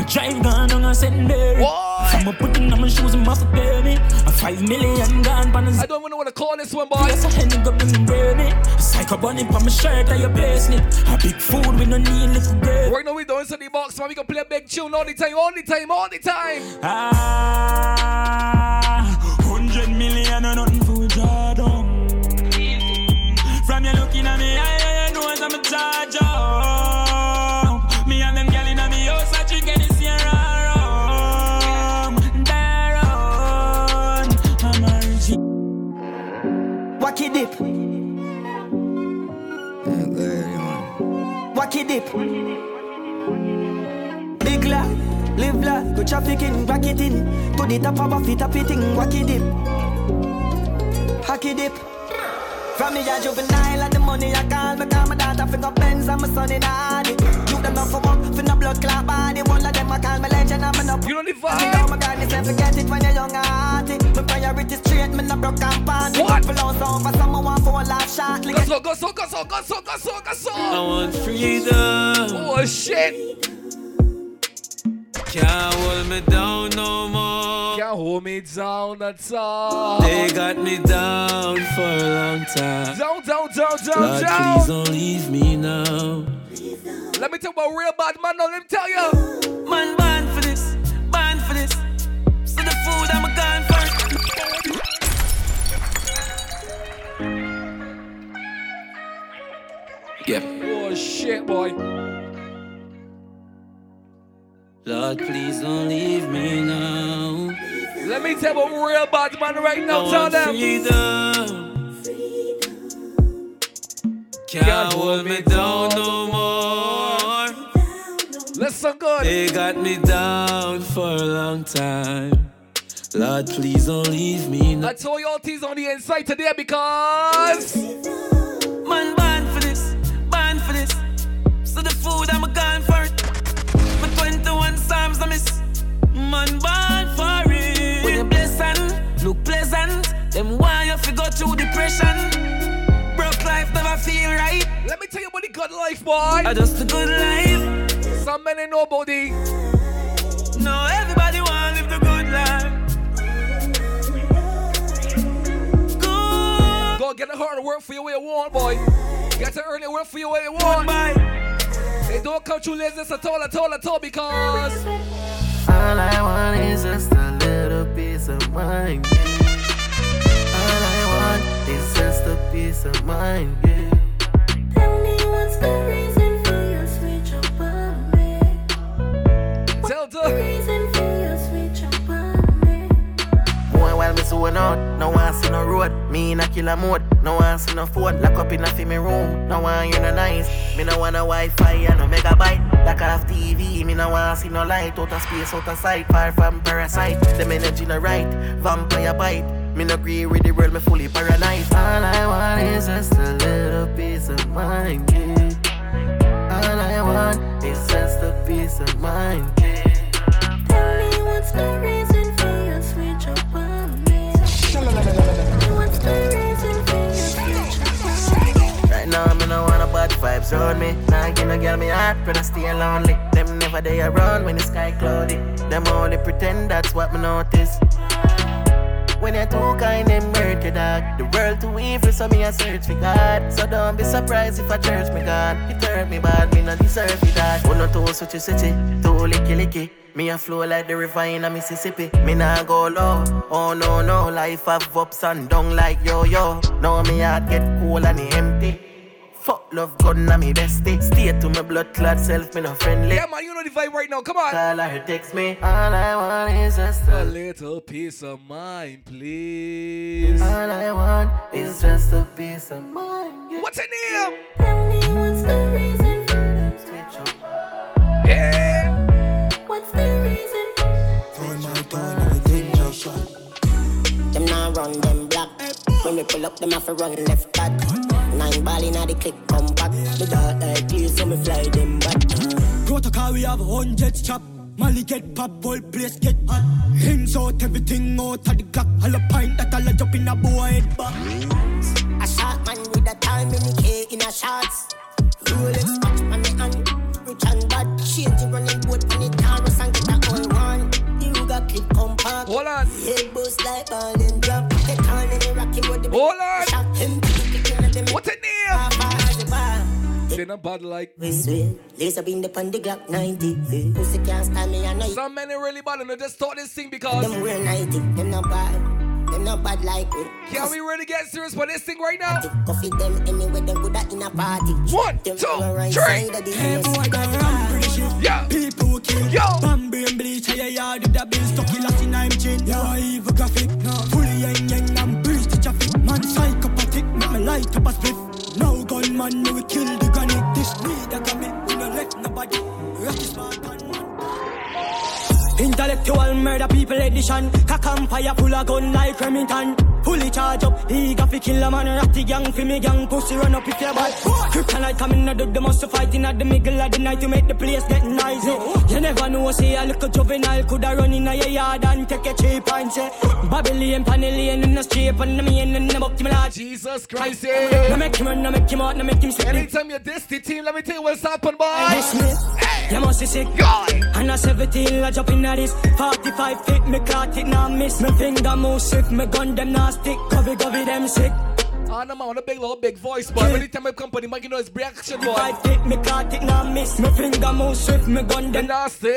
my drive gone on a secondary. From a putting on my shoes and pay me. A five million gone pan I don't even know what to call this one, boy. Yes, I hand up me. A psycho bunny on my shirt and your slip. A big food with no need little girl. Right now we doing the box, man. We can play a big tune all the time, all the time, all the time. Ah, hundred million and nothing for down. From you looking at me, I, I know I'm a charge Wacky dip. Wacky dip. Big lad, live lad, go trafficking, back it in. To the top of a fit, tap it in, wacky dip. Hacky dip. From me a juvenile and the money I call me call my daughter fi go Benz and my son in Hardy. You them not for work fi no blood clot body. One of them I call me legend and me no. You know the vibe. Me know my God, me say forget it when you're young and hearty. My priority straight, me no broke and panty. What? For lost over, someone want for a laugh shot. Go so, go so, go so, go so, go so, go so. I want freedom. Oh shit. Can't hold me down no more. Can't hold me down at all. They got me down for a long time. Down, down, down, down, Lord, down. please don't leave me now. Let me tell you about real bad man now. Let me tell you. Man, born for this, born for this. So the food I'm gone first. Yeah. Oh shit, boy. Lord, please don't leave me now. Let me tell about real bad man right now. I Tell them. freedom. Can't hold me down no more. Listen good. They got me down for a long time. Lord, please don't leave me now. I told you all things on the inside today because Man, born for this, born for this. So the food I'm gone for it. My 21 Psalms I miss. Man, born for it. When you bless and look pleasant, them why you fi go through depression. Broke life never feel right. Let me tell you about the good life, boy. I just a good life. Some men ain't nobody. No, everybody want live the good life. Good. Go get a hard work for you way you want, boy. Get to earn it work for you way you want. They don't come through laziness at all, at all, at all, because All I want is just a little piece of mind. yeah. All I want is just a piece of mind. Yeah. Tell me what's the reason for your switch up on me? Tell the reason While me zone out, no one see no road. Me in a killer mode, no one see no phone. Lock up in a me room, no one you no nice. Me no want a Wi-Fi and no megabyte. Like have TV, me no want see no light. Out of space, out of sight, far from parasite. Them energy no right, vampire bite. Me no agree with the world, me fully paranoid. All I want is just a little piece of mind, yeah. All I want is just a piece of mind. Tell me what's the reason now, me no want a bad vibes around me. Nah, give no girl me heart, rather stay lonely. Them never they around when the sky cloudy. Them only pretend that's what me notice. When you're too kind, them you, dog. The world too evil, so me a search for God. So don't be surprised if I church me God. It hurt me bad, me no deserve it, dog. Oh no, too such a city, too licky licky. Me a flow like the river in a Mississippi. Me nah go low. Oh no no, life have ups and down like yo yo. Now me heart get cool and empty. Fuck love God, na me bestie. Stay to my blood clot self, me no friendly. Yeah, man, you know the vibe right now. Come on. Call her, text me. All I want is just a little piece of mind, please. All I want is just a piece of mind. What's your name? Tell me what's the reason for them switch up. Yeah. What's the reason? Them now run them block. When we pull up, them have to run left back. Nine ball inna the click come back. The dark eye clear, so me fly them back. Protocol, we have hundreds chop. Molly get pop, whole place get hot. Hands out, everything out of the clock. All a pint that all a jump in a boy head back. A shot man with a time in the K in a shots. Rolex watch on me hand. Rich and bad. Change the running boat on the Taurus and get a all one. You got clip compact. Hold on. Head boost like ball and drop. Get on in the rocky with the Hold on. Shot him name? They not bad like We swear. Laser beam the on the Glock 90. Pussy can't stand me a night. Some men ain't really bad and they just thought this thing because Them wear 90. Them not bad. Them not bad like we. Can we really get serious for this thing right now? Coffee them anyway, them good at in a party. One, them two, right three. side of the Hey house. boy, got ram pretty shit. Yeah. People who kill. Yo. Bambi and bleach, hey, yeah, did that bill stuck in last in I'm chin. Yeah, evil graphic. No. Fully yang yang and breeze the traffic. Man, psychopathic, make me light up a split. No gunman, me we kill the granny. This need a commit, we no let nobody. Rocky smart and Intellectual murder people edition. Cock empire full of gun like Remington. Fully charge up, eager fi kill a man. Ratty gang fi me gang, pussy run up if you're bad. Kryptonite coming out of the most fighting at the middle of the night to make the place get noisy. You never know, say a little juvenile coulda run in a yard and take a cheap and say Babylon, Panellian in the street and the main and the him lad. Jesus Christ, yeah. No make him run, no make him out, no make him sick. Anytime you diss the team, let me tell you what's happening, boy. Me, you must be sick. God. And a 17, I jump in at this. 45 feet, me caught it, now miss. Me finger move swift, me gun them now stick. Covey, covey, them sick. Oh, no, man, on a big little big voice, boy. time I company, make you know it's reaction, boy. Five feet, me caught it, now miss. Me finger move swift, me gun them nasty.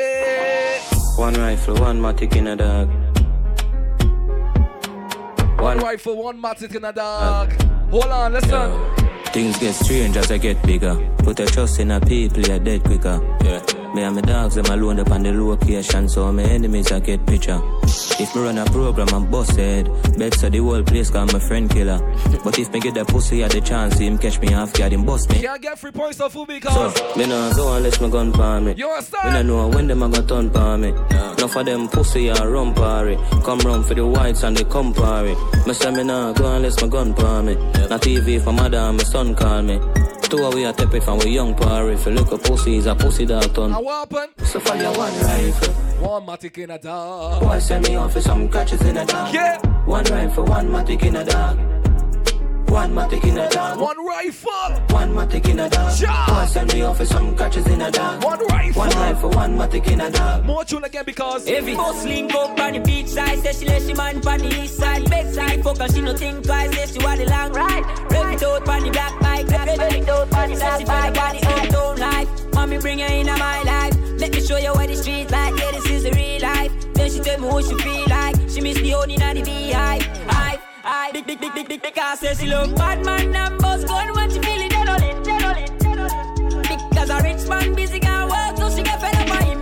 One rifle, one matic in a dog. One rifle, one matic in a dog. Hold on, listen. Things get strange as I get bigger. Put a trust in a people, you're dead quicker. Yeah. Me and my dogs, them alone up on the location, so my enemies I get picture. If me run a program, I'm busted. Bet so the whole place got my friend killer. But if me get the pussy at the chance, him catch me off guard, him bust me. Can't get free points off who because. So, me no go unless my gun palm me. You're a star. Me no know when them a gonna turn palm me. Yeah. Enough of them pussy a run party. Come run for the whites and the compare. Me say me no go unless my gun palm me. Yeah. Not TV for mother and my son call me. Two away a tep it from we young party. If you look a pussy, is a pussy dog ton. A weapon. So your one rifle. One matic in a dog. Boy send me off for some catches in a dog. Yeah. One rifle, one matic in a dog. One matic in a dog. One rifle. One matic in a dog. Ja. Boy send me off for some catches in a dog. One rifle. One rifle, one matic in a dog. More tune again because. Every boss link up on the beach side. Say she let she man on the east side. Back side focus, she no think twice. Say she want the long ride. Rev it out on the black bike. Rev it out on the Say she feel like the uptown life. Mommy bring her in my life. Let me show you what the streets like. Yeah, this is the real life. Then she tell me what she feel like. She miss the only in the beehive. Hive. I big big big big big because say she love bad man and boss gun when she feel it dead on it, dead on it, dead on it. Because a rich man busy can work so she get fed up by him.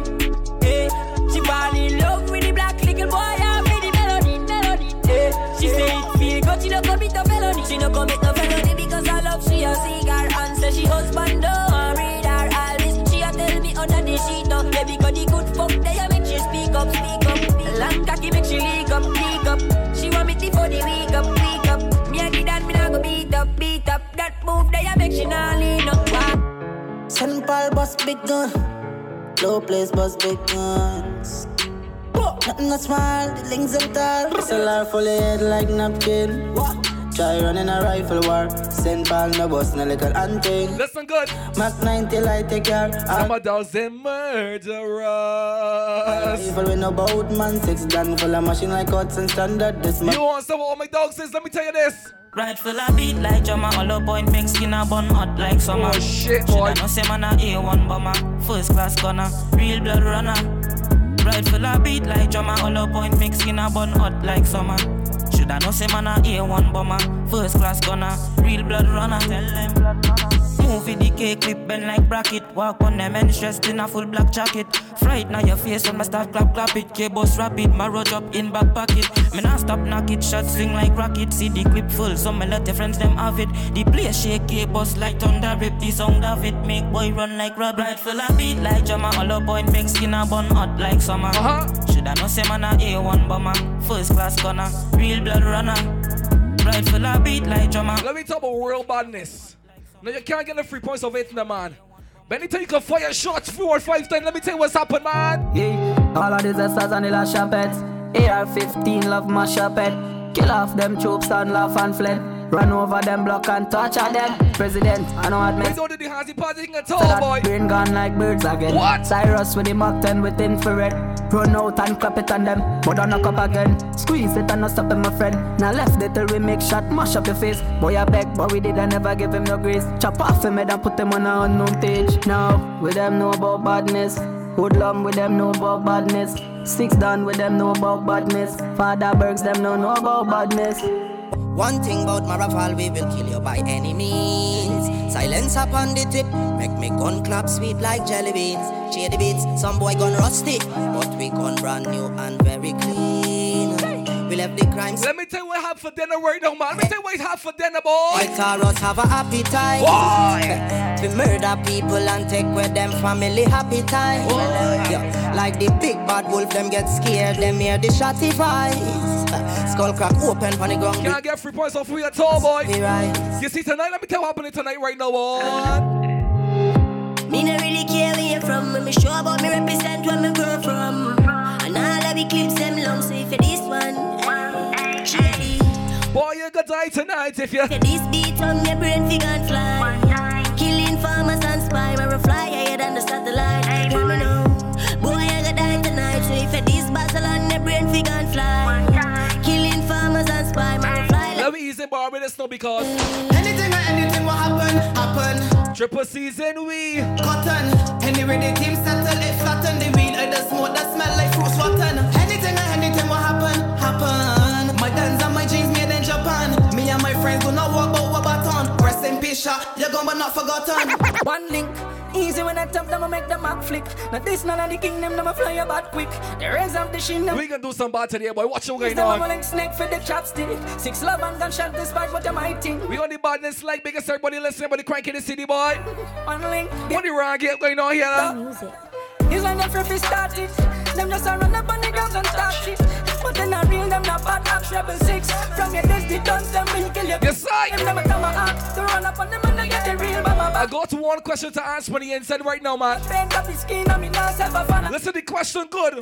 Hey, she fall in love with the black little boy and with the melody, melody. Hey, she say it feel good, she no commit a felony, she no commit a felony because I love she a cigar and say she husband up. That move they a make she nah lean up. Wow. St. Paul bust big gun, low place bust big guns. Nothing not small, the links and tall. SLR full of head like napkin. What? Try running a rifle war. St. Paul no bust no little hunting. Listen good. Mac 90 light take care. I'm a dozen murderers. Evil with no boat man, six gun full of machine like cuts and standard. This man. You want some of what my dog says? Let me tell you this. Right full of beat like drummer, hollow point make skin a bun hot like summer. Oh shit, boy. Shoulda know say man a A1 bomber, first class gunner, real blood runner. Right full of beat like drummer, hollow point make skin a bun hot like summer. Shoulda know say man a A1 bomber, first class gunner, real blood runner. Tell them. Move with the cake clip bend like bracket. Walk on them and dressed in a full black jacket. Fright now your face on my start clap clap it. K-boss rapid, my road up in back pocket. Me not stop knock it, shot swing like rocket. See the clip full, so me let the friends them have it. The place shake K-boss like thunder rip. The sound of it make boy run like rabbit. Right full of beat like drummer. Hollow point make skin a bun hot like summer. Uh-huh. Shoulda know say man a A1 bomber, first class gunner, real blood runner. Right full of beat like drummer. Let me talk about real badness. Now you can't get the free points of it in the man. But anytime you can fire shots four or five times, let me tell you what's happened, man. Yeah, all of disasters and the last sharpets. AR-15 love my sharpet. Kill off them troops and laugh and fled. Run over them block and torture them. President, I know what We makes don't do the handsy party at so all, that boy. brain gone like birds again. What? Cyrus with the Mach 10 with infrared. Run out and clap it on them, but don't knock up again. Squeeze it and not stop it, my friend. Now left it till we make shot, mash up your face. Boy, I beg, but we did I never give him no grace. Chop off him head and put him on a unknown page. Now, with them know about badness. Hoodlum with them know about badness. Six down with them know about badness. Father Bergs them know know about badness. One thing about my rifle, we will kill you by any means. Silence upon the tip, make me gun clap sweet like jelly beans. Shady beats, some boy gun rusty, but we gun brand new and very clean. We left the crimes. Let me tell you what I have for dinner right now, man. Let me tell you what I have for dinner, boy. White Taurus have a appetite. Boy. We murder people and take with them family happy time. Yeah. Like the big bad wolf, them get scared, them hear the shotty voice. Skull crack open on the ground. Can I get free points off free at all, boy? Right. You see tonight, let me tell you what happening tonight right now, boy. Me no really care where you're from. When me sure about me represent where me grow from. And all of the clips them long, so if you this one, hey, Boy, you gonna die tonight if you're this beat on your brain figure and fly. Killing farmers and spy, where we fly higher than the satellite. Now. Boy, you gonna die tonight, so if you're this battle on your brain figure and fly. Fly Let me easy bar with this now because Anything or anything will happen, happen. triple season we Cotton. Anyway, the team settle it flatten. The weed or the smoke that smell like fruits rotten. Anything or anything will happen, happen. My guns and my jeans made in Japan. Me and my friends will not walk out with baton. Rest in peace, shot. You're gone but not forgotten. One link. Easy when I tap them, I make them act flick. Now this none of the kingdom, them a fly about quick. The rest of the shin, we gonna do some bad today, boy. Watch what's going on. rolling snake for the chopstick. Six love and gunshot despite what you might think. We on the badness like biggest everybody listening, everybody crank in the city, boy. One link. What the wrong get going on here? It's when the free start it. Them just a run up on the and start shit. But then I real them not bad act rebel six. From your the guns them will kill you. Yes, I. Them never come. To run up on them and they get the real mama I to one question to ask when the inside right now, man. Paint up the skin on me now self a fan. Listen, the question good.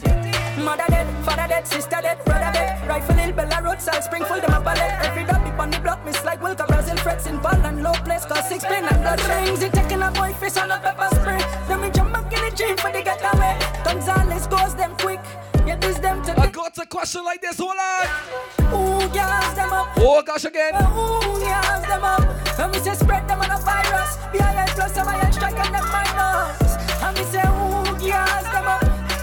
Mother dead, father dead, sister dead, brother dead. Rifle hill, Bella Road, Salt Spring, full them a ballet. Every dog deep on the block, miss like Wilka, Brazil, frets in ball and low place, cause six pin and blood rings. It taking a boy face on a pepper spray. Then we jump back in the gym for the getaway. Gonzales goes them quick. Yeah, this them to I got a question like this, hold on. Ooh, gas them up. Oh gosh, again. Gas them up. And we say spread them on a virus. BIL plus some iron strike and them minus. And we say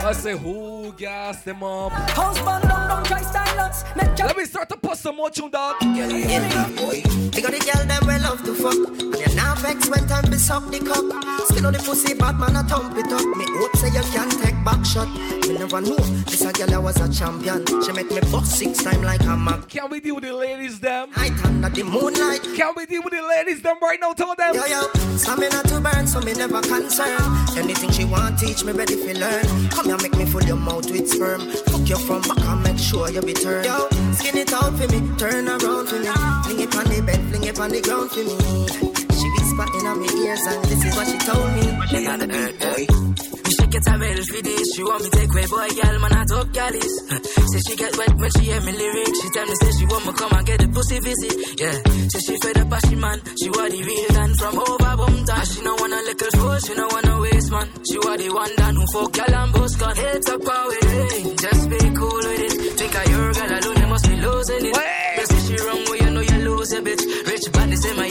I say, who gas them up? House burn down, don't try silence. Make Let me start to put some more tune, dog. Yeah, boy. We got the girl them we love to fuck. And you're now vex when time be suck the cock. Still on the pussy bad man a thump it up. Me hope say you can take back shot. Me never know this a girl I was a champion. She make me bust six time like a mag. Can we deal with the ladies, them? Night under the moonlight. Can we deal with the ladies, them right now? Tell them. Yo yo, stamina to burn, so me never concern. Anything she want, teach me ready for learn. Come here, make me full your mouth with sperm. Fuck you from back and make sure you be turned. Yo, skin it out for me, turn around for me. Fling it on the bed, fling it on the ground for me. She whisper in my ears and this is what she told me. She the earth, boy. Get a well for this. She want me take away boy, girl, man, I talk galleys. say she get wet when she hear me lyrics. She tell me say she want me come and get the pussy visit. Yeah, say she fed up as she man. She want the real gun from over Bumta. She no want a little fool, she no want a waste man. She want the one that who fuck girl and boast gun. Heads up power it, just be cool with it. Think of your girl alone, you must be losing it. You say she wrong, well you know you lose a bitch. Rich body say my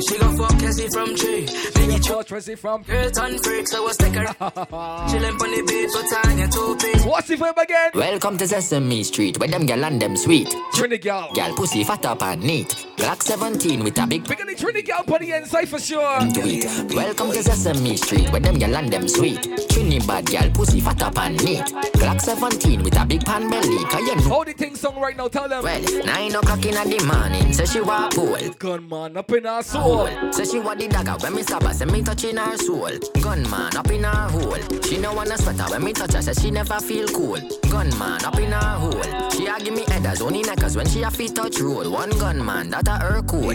she gon' fuck Cassie from tree. Biggie Church, Tracy from Girl turn freak, so I stick her. Chillin' on the beat, put on your two piece. What's the vibe again? Welcome to Sesame Street, where them gal and them sweet. Trini gal. Gal pussy fat up and neat. Glock 17 with a big Big on the Trini gal on the inside for sure. tweet. Welcome to Sesame Street, where them gal and them sweet. Trini bad gal pussy fat up and neat. Glock 17 with a big pan belly. Cause you know. How the thing song right now? Tell them. Well, nine o'clock in the morning, so she want pool. Gunman up in her soul. Say she want the dagger when me stab her, say me touch in her soul. Gunman up in her hole. She no wanna sweater when me touch her, say she never feel cool. Gunman up in her hole. She a give me headers, only neckers when she a feet touch roll. One gunman, that a her cool.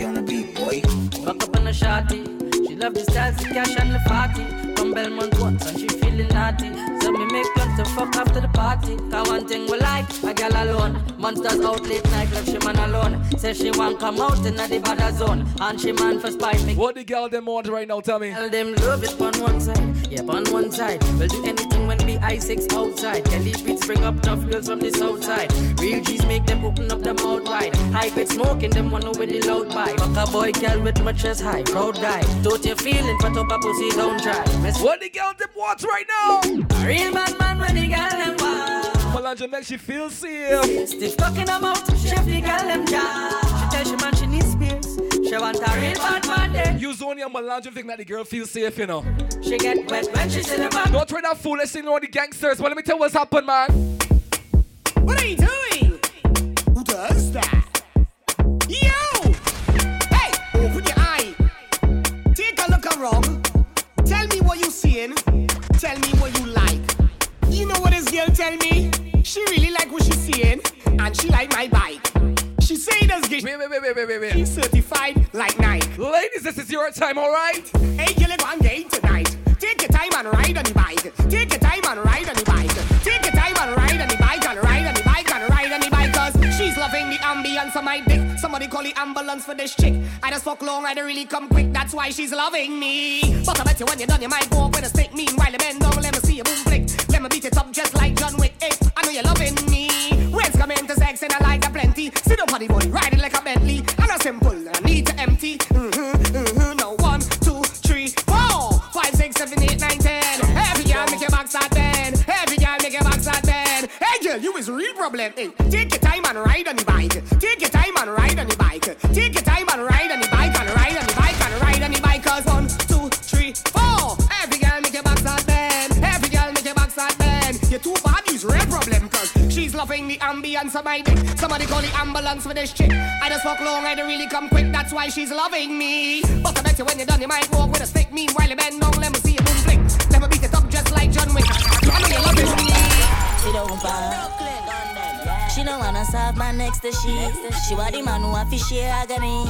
Fuck up on a shawty. She love the styles, the cash and the party. Belmont once and she feeling naughty. So me make plans to fuck after the party. Cause one thing we like, a girl alone. Monsters out late night, left she man alone. Say she want come out in the bad zone. And she man for spite me. What the girl them want right now? Tell me. Tell them love it on one side, yeah, on one side. We'll do anything when we I6 outside. Kelly beats bring up tough girls from the south side. Real G's make them open up their mouth wide. High grade smoking them one with the loud bite. Fuck a boy girl with my chest high, proud guy. Don't you feeling for top a pussy, don't try. Miss What the girl them want right now? a real bad man when the girl them wild. Melange makes you feel safe. Stiff cock in her mouth, chef the girl them jaw. She tell she man she needs. She want a real bad man there. You zone your melange and think that the girl feels safe, you know. She get wet when she's in the back. Don't try that foolish thing on the gangsters, but let me tell you what's happened, man. What are you doing? Who does that? Yo! Hey, open your eye. Take a look around. Tell me what you seeing. Tell me what you like. You know what this girl tell me? She really like what she seeing, and she like my bike. Say this. Wait, wait, wait, wait, wait, wait, certified like Nike. Ladies, this is your time, alright? Hey, girl, go and get tonight. Take your time and ride on the bike. Take your time and ride on the bike. Take your time and ride on the bike and ride on the bike and ride on the bike. Cause she's loving the ambience of my dick. Somebody call the ambulance for this chick. I just fuck long, I don't really come quick. That's why she's loving me. But I bet you when you're done, you might walk with a stick. Meanwhile, bend down, let me see you boom flick. Let me beat it up just like John Wick. Hey, I know you're loving me. When's coming to sex and I like a plenty. On the body, ride it like a Bentley. I'm not simple, I need to empty. Mm-hmm, mm-hmm. Now one, two, three, four, five, six, seven, eight, nine, ten. Every girl make your back start bend. Every girl make your back start bend. Hey girl, you is real problem. Hey, take your time and ride on the bike. Take your bend. Your two bodies real problem. Cause she's loving the ambience of my dick. Somebody call the ambulance for this chick. I just walk long, I don't really come quick. That's why she's loving me. But I bet you when you're done, you might walk with a stick. Meanwhile, you bend down, let me see you boom flick. Never beat it up just like John Wick. I know you're loving me. She don't fall. She don't wanna serve my next to she. She want the man who have to share agony.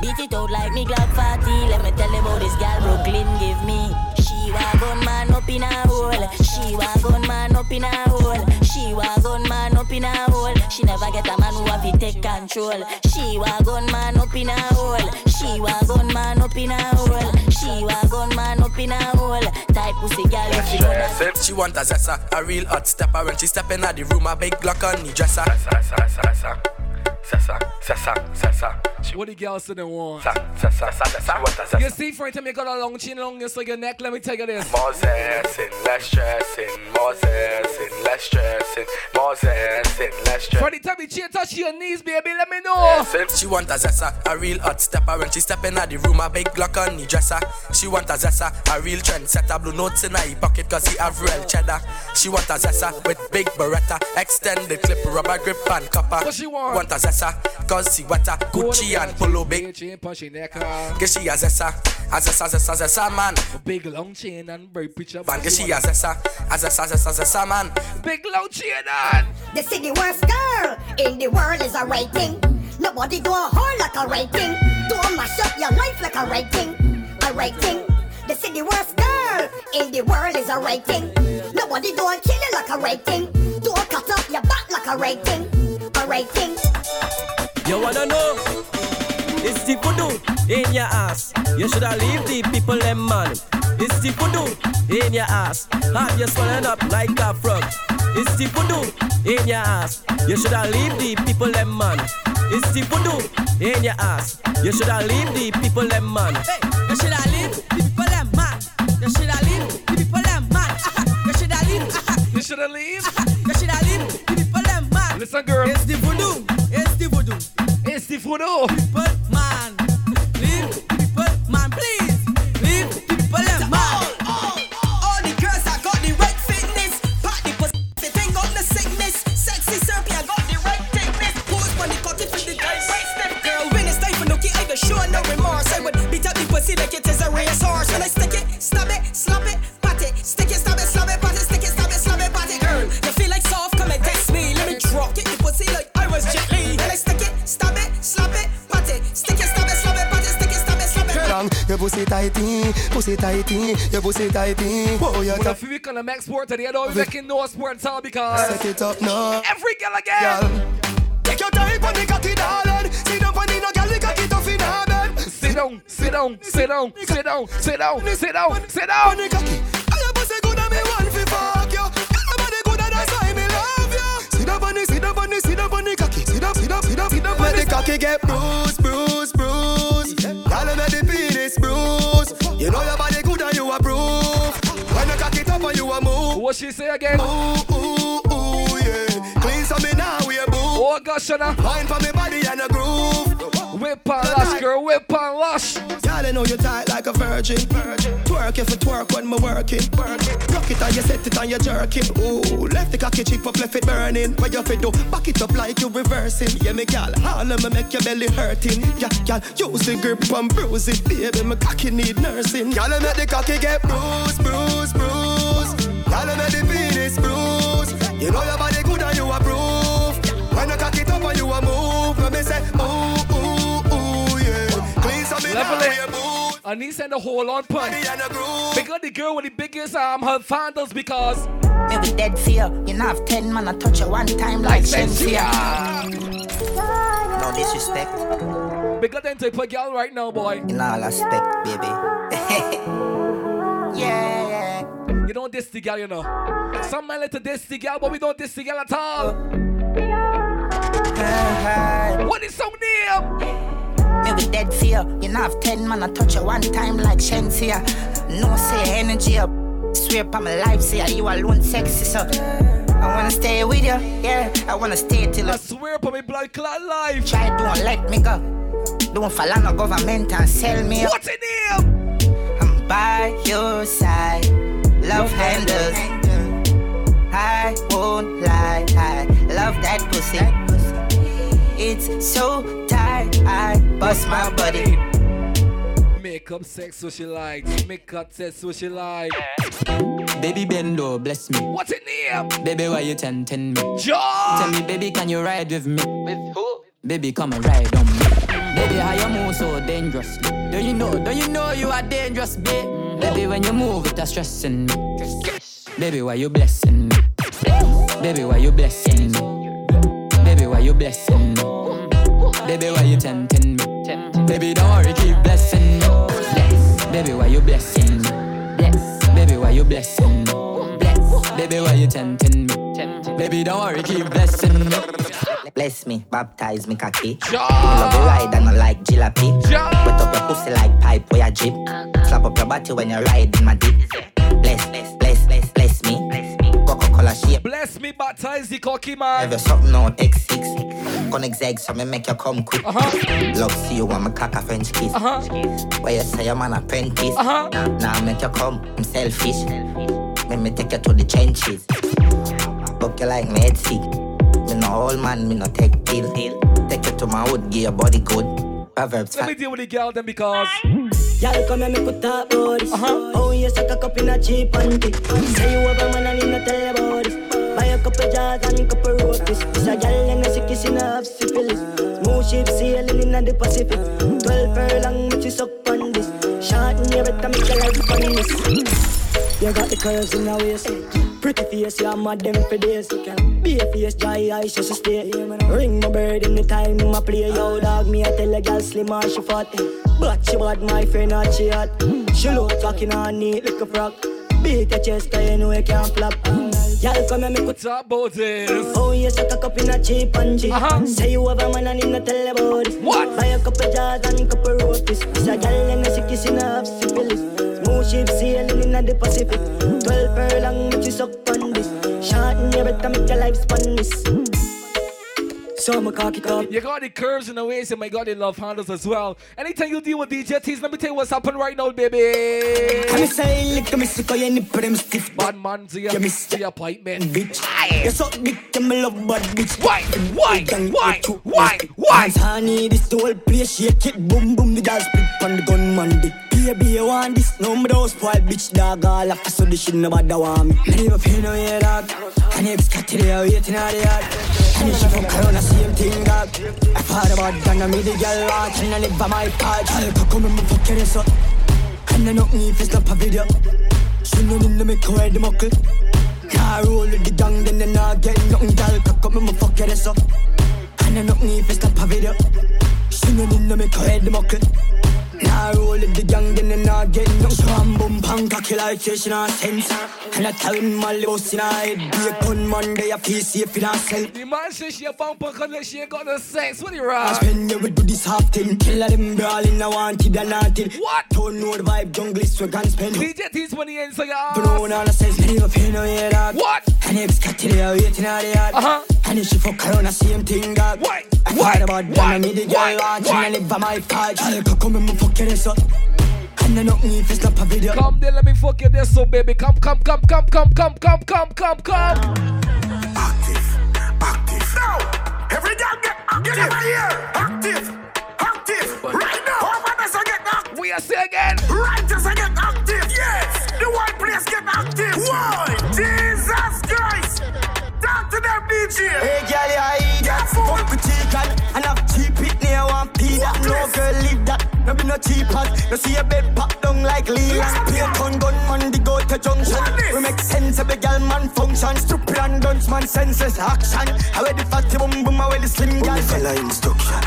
Beat it out like me Glock 40. Let me tell you about this girl Brooklyn give me. She want gun man up in a hole. She want gun man up in a hole. She want gun man up in a hole. She never get a man who have to take control. She want gun man up in a hole. She want gun man up in a hole. She want gun man up in a hole. Tight pussy girl, if you know that. She want a zessa, a real hot stepper When she step in the room, a big Glock on the dresser Zessa, zessa, zessa, zessa What the girls say they want? A You see, for it, you got a long chin, long just like your neck. Let me tell you this. More zessing, less stressing More zessing, less stressing More zessing, less stressing For the time you chain touch your knees, baby, let me know. She want a zessa, a real hot stepper When she step in at the room, a big Glock on the dresser She want a zessa, a real trendsetter Blue notes in her pocket cause he have real cheddar She want a zessa with big beretta Extended clip, rubber grip and copper What she want? Want a zessa, cause she wetter Gucci and polo big Chain punch in neck. Get she a zessa, a zessa, zessa, zessa man Big long chain and very picture. Man, get she a zessa, a zessa, zessa, zessa man Big long chain on. The city worst girl in the world is a rating. Nobody do a whore like a rating. Do a mash up your life like a rating. A rating. The city worst girl in the world is a rating. Nobody do a kill you like a rating. Do a cut up your back like a rating. A rating. You wanna know? It's the voodoo in your ass. You shoulda leave the people them man. It's the voodoo in your ass. Have you swollen up like a frog? It's the voodoo in your ass. You shoulda leave the people them man. It's the voodoo in your ass. You shoulda leave the people them man. Hey, you shoulda leave the people them man. You shoulda leave the people them man. You shoulda leave. You shoulda leave. You shoulda leave the people them man. Listen, girl. It's the voodoo. The voodoo. People man. Leave people man, please. Leave people man. All the girls that got the right fitness, party pussy, they ain't got the sickness. Sexy Serbia got the right thickness. Pose when cut it for the guys. Girl, when it's time for nookie, I don't no remorse. I would beat up the pussy like it is a racehorse. When I stick it, stab it, slap it, pat it, stick it, your pussy tighty, pussy tighty, your pussy tighty. Whoa, your Well, top. if we the max sport today, I don't be making no sport all because Set it up now. every girl again. Take your time on the cocky, darling. Sit down on the girl, the cocky tough in her bed. Sit down, sit down, sit down, sit down, sit down, sit down, sit down. On the cocky. All your pussy good and me want fi fuck you. Girl, your body good and that's why me love you. Sit down on the, sit down on the, sit down on the cocky. Sit down, sit down, sit down, sit down. The cocky get bruised, bruised, bruised. Make bruise. You know your body good and you approve. When the cocky top and you a move. What she say again? Ooh, ooh, ooh, yeah. Clean some me now, we a boo. Oh gosh, Shana. Wine for me body and a groove. Whip and lash, girl, whip and lash. Y'all know you tight like a virgin. virgin. Twerk if it twerk when me working. Workin'. Rock it and you set it and you jerk it. Ooh, left the cocky cheek up, left it burning. What you fit do? Back it up like you reversing. Yeah, me gal, all of me make your belly hurting. Yeah, gal, use the grip and bruise it, baby. Me cocky need nursing. Y'all make the cocky get bruised, bruised, bruised. Y'all make the penis bruised. You know your body I need to send a whole on punch. Because the girl with the biggest arm, her fondles because Me we dead fear. You know have ten man I touch you one time like Shenseea. No disrespect. Because then type of girl right now, boy. In all aspect, baby. yeah, yeah. You don't diss the girl, you know. Some man like to diss the girl, but we don't diss the girl at all. Uh, uh, uh. What is so name? Me we dead fear. You know I have ten man I touch you one time like Shenseea. No say energy up. Swear upon my life, say you alone sexy so. I wanna stay with you, yeah. I wanna stay till I swear upon my blood clot life. Try don't let me go. Don't fall on the government and sell me. What's in name? I'm by your side. Love handles. I won't lie. I love that pussy. It's so tight. I bust my body. Make up sex what she likes. Make up sex what she like. Baby Bendo, bless me. What's in name? Baby, why you tempting me? John! Tell me, baby, can you ride with me? With who? Baby, come and ride on me. Baby, how you move so dangerous? Don't you know, don't you know you are dangerous, babe? Mm-hmm. Baby, when you move, it's stressing me. Baby, why you blessing me? Baby, why you blessing me? Baby, why you blessing? Baby, why you tempting me? Baby, don't worry, keep blessing me. Bless. Baby, why you blessing me? Bless. Baby, why you blessing me? Bless. Baby, why you tempting me? Baby, don't worry, keep blessing me. Bless me, baptize me cocky. Me love you ride and I like jalopy. Wet up your pussy like pipe where you drip. Slap up your body when you ride in my deep. Bless, bless, bless, bless, bless me. Shape. Bless me, baptize the cocky man. Have you something on X6? Connect egg so me make you come quick. Uh-huh. Love see you want me cock a French kiss. Uh-huh. Where you say I'm an apprentice. Uh-huh. Now make you come, I'm selfish. Let me take you to the trenches. Book you like me head sick. Me no old man, me no take pill. Take you to my hood, give your body good. Proverbs. Let me deal with the girl then because. Y'all come and make talk about this. Uh-huh. Oh, suck a cup in a cheap panty. Say you have a man and not tell about this. Buy a couple jars and a couple rotis. This a girl and a sick kissing half syphilis. Smooth ship sailing in the Pacific. Twelve furlong, which is suck on this. Short in your better make your life on this. You got the curves in the waist. Pretty face, you're mad them for days. Be a face, dry eyes, just stay. Ring my bird in the time, my play. Yo, dog, me, I tell a girl slim and she fat. But she bad, my friend, not she hot. She look talking on neat like a frog. Beat your chest, you know you can't flop. Y'all come and make what's up about this? Oh, you suck a cup in a cheap and cheap. Uh-huh. Say you have a man and you not tell about this. What? Buy a couple jars and a couple rotis. A girl and a sick kissing half syphilis. Smooth ship sailing in the Pacific. Twelve furlong, which is suck on this. Short in your better make your life span this. So my cocky cup. You got the curves in the waist and my god, they love handles as well. Anytime you deal with DJ T's, let me tell you what's happening right now, baby. Come say, lick me sick, you nip them stiff. Bad man, to your, to your pipe, man. Bitch. You suck dick, you me love bad bitch. Why? Why? Why? Why? Why? Honey, this the whole place shake it, boom boom, the dance split on the gunman dick. Baby, you want this? No, me spoil bitch dog. All after so this shit nobody want me. Me never feel no way dog. And if cat today, waiting out the yard. And she from Corona, same thing dog I thought about that, me the girl watch And I live by my part Girl, come and move fucking ass up And I don't need to stop a video She know me, me call the muckle I roll with the gang, then I not get nothing Girl, come and move fucking ass up And I don't need to stop a video She know me, me call the muckle now roll with the gang, then they not get no Swam boom pang cocky like fish in a sense And I tell him my boss in a head Be a gun Monday, I feel safe in herself The man says she a bump because she ain't got no sex. What you I rock? spend you with do this half thing Kill of them brawling, I wanted and naughty What? Don't know the vibe, jungle is swag and spend DJ T's he ends, so But no one on says, me never feel no way dog What? And if cat today, I waiting out the yard Uh-huh. And if she fuck around, the same thing dog Why? I thought about that, I need the Why? girl watching and live by my part Girl, come and me fuck your ass up And I know me if it's not a video Come there, let me fuck you there, so baby. Come, come, come, come, come, come, come, come, come, come. Active. Active. Now, every girl get active. Get over here. Active. Active. Right now. Over there, so get active. We are say again. Right there, so get active. Yes. The whole place get active. Why? Jesus Christ. Talk to them, DJ. Hey girl, you You see a bed pop down like Leland. Spear gun gun man, the go to junction. We make sense of the gal man function. Stupid and guns man senses action. How the fatty boom boom, how the slim gal. Follow instruction.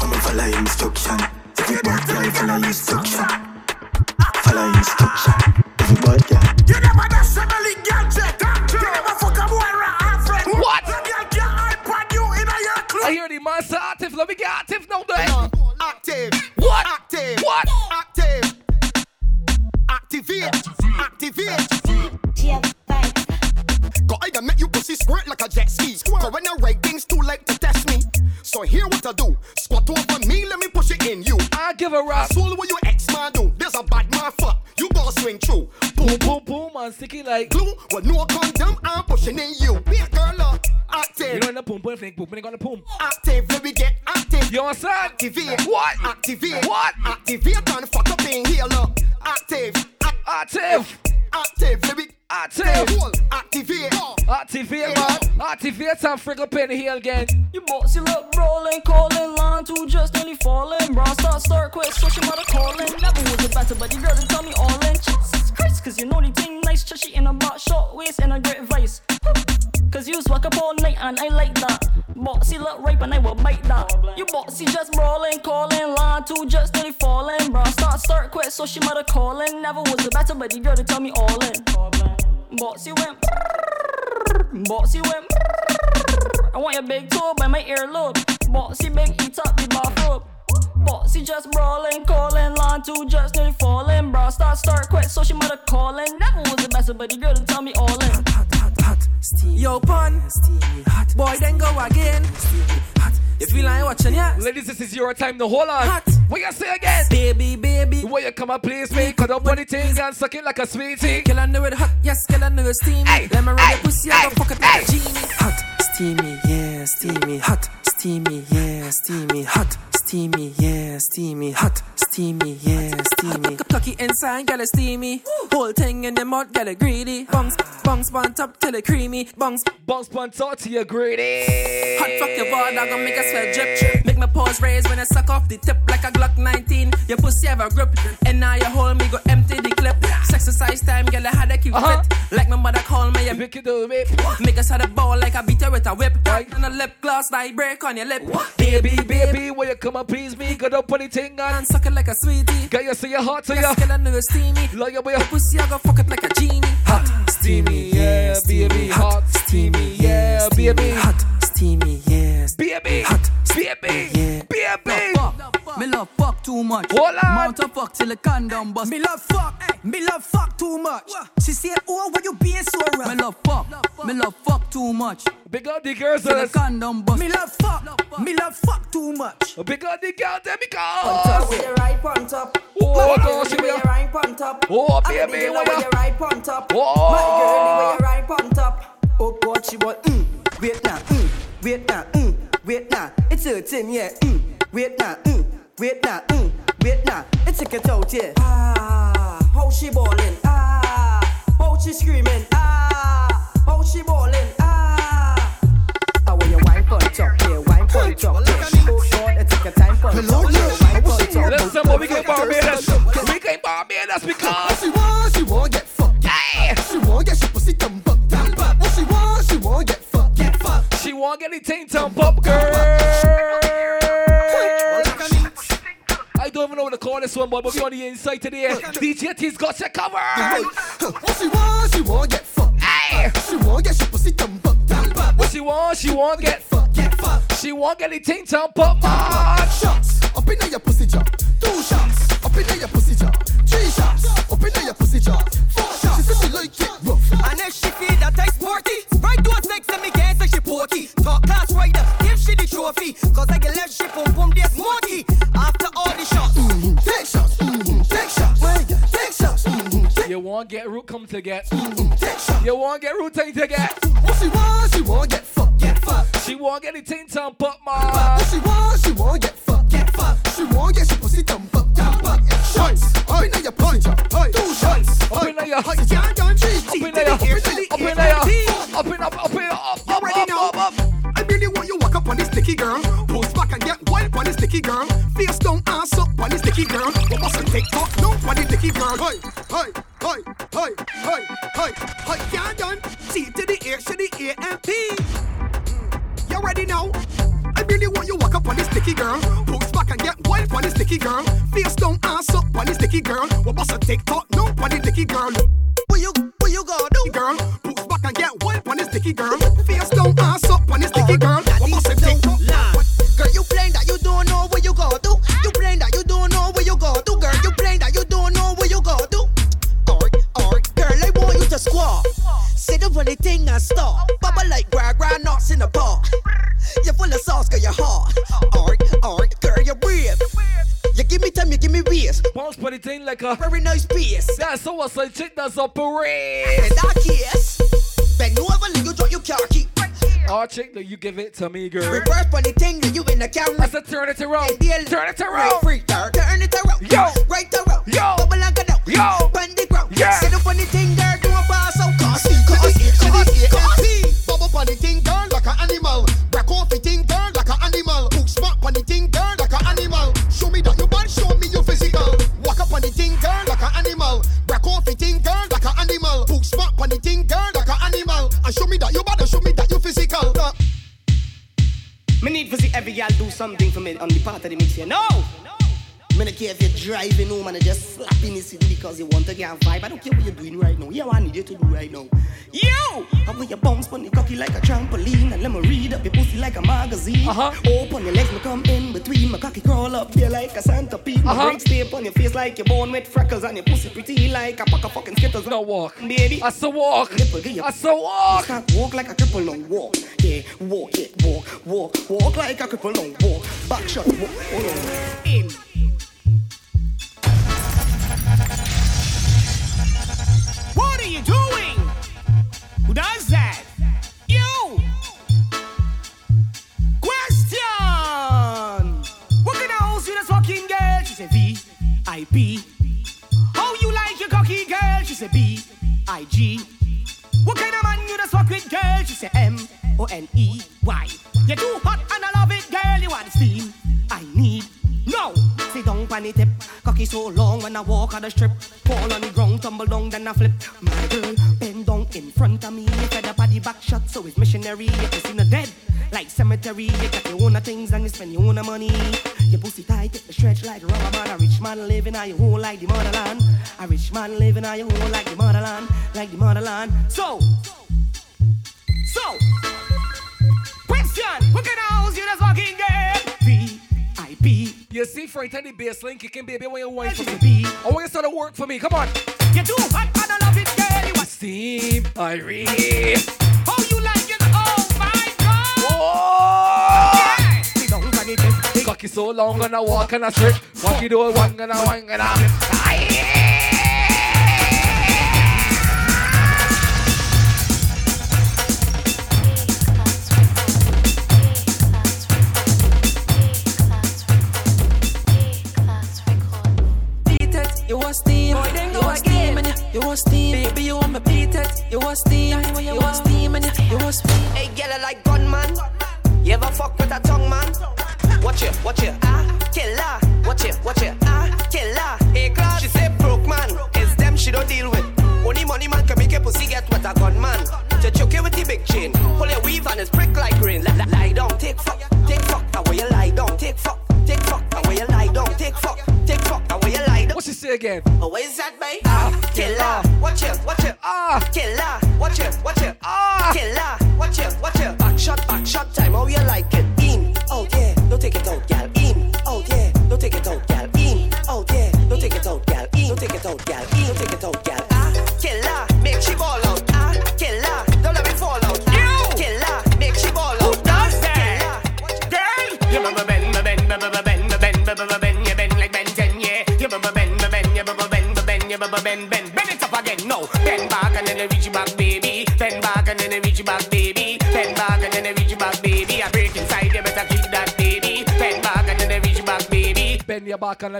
I'm follow instruction. Every bad girl follow instruction. Follow instruction. Every bad girl. You never done seven gadget. You never fuck a boy right friend. What? You get your you in a your club. I hear the master active. Let me get active now, then. Active. Active. Active. Activate. Activate. Go I make you pussy squirt like a jet ski. Go when I write things too late to test me. So here what I do. Squat over me, let me push it in you. I give a rap. Soul what your ex man do. There's a bad man fuck. You gonna swing through. Boom, boom, boom, man. Sticky like glue. With no condom, I'm pushing in you. Be a girl up. Active. You know in the boom, boom, fling, boom, boom, on the boom. Active, let me get active. You understand? Activate. What? Activate. What? Activate and fuck up in here, look. Active. Active. Active, let me Active. Activate. Activate, man. Activate and frick up in here again. You bossy look rolling, calling, line two just nearly falling. Bra start, start quick, so she mother calling. Never was a better, but the girl to tell me all in. Jesus Christ, cause you know the thing nice, chushy in a butt, short waist and a great vice. Cause you swag up all night and I like that. Bossy look rape and I will bite that. You bossy just brawling, calling, line two just nearly falling. Bra start, start quit, so she mother calling. Never was a better, but the girl to tell me all in. Bossy went, bossy went. I want your big toe by my earlobe. Bossy big eat up the bathrobe. Bossy just brawling, calling, line two just nearly falling. Bra start, start quit, so she mother calling. Never was a better but the girl to tell me all in. Yo, pun. Hot. Boy, then go again. Hot. You feel like watching, yeah? Ladies, this is your time to hold on. Hot. What you say again? Baby, baby. Where you come and please me? Cut up on the thing and suck it like a sweetie. Kill under it hot, yes, kill under it steamy. Hey, Let me hey, your pussy, I go fuck it like a genie. Hot, steamy, yeah, steamy. Hot, steamy, yeah, steamy. Hot, steamy, yeah, steamy. Hot, steamy, yeah, steamy. Cocky inside, get it steamy. Whole thing in the mouth, get it greedy. Bungs, bungs, on top till it creamy. Bungs, bungs, bun talk to you greedy. Hot fuck your ball, I gonna make a sweat drip, drip. Make my paws raise when I suck off the tip like a Glock 19. Your pussy have a grip, and now you hold me, go empty the clip. Exercise time, girl, I had to keep Uh-huh. fit. Like my mother call me a Pick it up, whip. Make us had a ball like I beat her with a whip. Right on the lip gloss, like break on your lip. What? Baby, baby, where you come and please me? Cut up on the thing and And suck it like a sweetie. Get you see your heart to Yes, you. girl, I know steamy. Love your boy. Your pussy, I go fuck it like a genie. Hot, Steamy, yeah, baby. Hot, steamy, yeah, baby. Hot, steamy, yeah, Baby, Hot, baby, yeah. Baby. Me love fuck too much. Hold on. Mount a fuck till the condom bust. Me love fuck. Me love fuck too much. She said, Oh, why you being so rough? Me love fuck. Me love fuck too much. Big up the girls. Till the condom bust. Me love fuck. Me love fuck too much. Big up the girls, them On top, because. with your right on top. Oh, My gosh, girl, here the we way are. you right on top. Oh, baby, the girl with you- your right on top. Oh. My girl, the way you right on top. Oh God, she want mm, wait now, mm, wait now, mm, wait now. It's hurting, yeah. Mm, wait now, mm, wait now, mm, wait now. It's a get out, yeah. Ah, how she ballin'? Ah, how she screaming? Ah, how she ballin'? Ah. I want your wine punch up, yeah, wine punch up, yeah. Oh God, it took a time punch up, yeah, wine punch up. Listen, but we get Barbados. We get Barbados because. She want, she want get fucked. Hey. She want get she pussy dumb up. What she want, she want get fucked. Get fucked. She want get the ting tongue pop girl. Even know what to call this one, boy, but we on the inside today. DJ T's got you covered. What she want, she want get fucked. Hey. She want get she pussy dumb up. What she want, she want get fucked. Get fucked. She want get the ting tongue pop man. Shots up in your pussy jaw. Two shots up in your pussy jaw. Three shots up in your pussy jaw. Four shots. She said she like it rough. And if she feel that I sporty, right to a sex and me guess that she porky. Top class rider, give she the trophy. Cause I get left she boom boom this smarty. You want get root come to get. You want get root ting to get. What she want, she want get fucked. Get fucked. She want get ting tongue pop What she want, she want get fucked. Get fucked. She want get she pussy dumb up. Dumb up. Shots open up your jaw. Two shots open Up there, Hot yeah, yeah, three. up in there, up in there, up in up, up up, up, up, up, up. I really want you walk up on this sticky girl. Post back and get wild on this sticky girl. Face down, ass up on this sticky girl. What must you take talk? No, on this sticky girl. Hey, hey, hey, hey, hey, hey, hey, yeah, done. C to the A, to the A and P. Mm, you ready now? I really want you walk up on this sticky girl. Push back and get wild on this sticky girl. Face down, ass up on this sticky girl. What must you take talk? No, on this sticky girl. Where you, where you go, do girl? Push back and get wild on this sticky girl. Face down, ass up on this sticky girl. For the thing like a very nice piece. That's so what's a chick that's operate. In that case, bend over, you drop your car key. Oh, chick, that you give it to me, girl. Reverse the thing, you in the camera. I said turn it around. Turn it around. Right, free, turn, turn it around. Yo. Right on the mix here. No! Me don't care if you're driving home and just slapping the city because you want to get a vibe. I don't care what you're doing right now. Yeah, what I need you to do right now. You! How will you bounce on the cocky like a trampoline and let me read up your pussy like a magazine. Uh-huh. Open your legs, me come in between. My cocky crawl up there like a centipede. My Uh-huh. stay on your face like you're born with freckles and your pussy pretty like a pack of fucking skittles. No walk. Baby. I saw walk. Nipple, give you I saw walk. Can't walk like a cripple, no walk. Yeah, walk, yeah, walk, walk, walk like a cripple, no walk. Back shot, walk, hold on. In. What are you doing? Who does that? You! Question! What kind of you fucking girl? She. How you like your cocky girl? She said B I G. What kind of man you fuck with girl? She said M O N E Y. You're too hot and I love it, girl. You? I need. No! Down the tip. Cocky so long when I walk on the strip. Fall on the ground, tumble down, then I flip. My girl, in front of me. Fed up at the back shot, so it's missionary. You can see the dead. Like cemetery, you got your own things and you spend your own money. Your pussy tight, it stretch like rubber man. A rich man living on your home like the motherland. A rich man living on your home like the motherland, like the motherland. So, so, question: kind of house you just fucking get? V I P. You see, tell the bass line kicking, baby, when you wine for me. I want you to start to work for me. Come on. You do hot and I love it, girl. You Steam, Irene. How you like it? Oh my God! Oh! Sit down on the tip. Cocky so long and I walk and I strip. Walk it over, one and I one and I.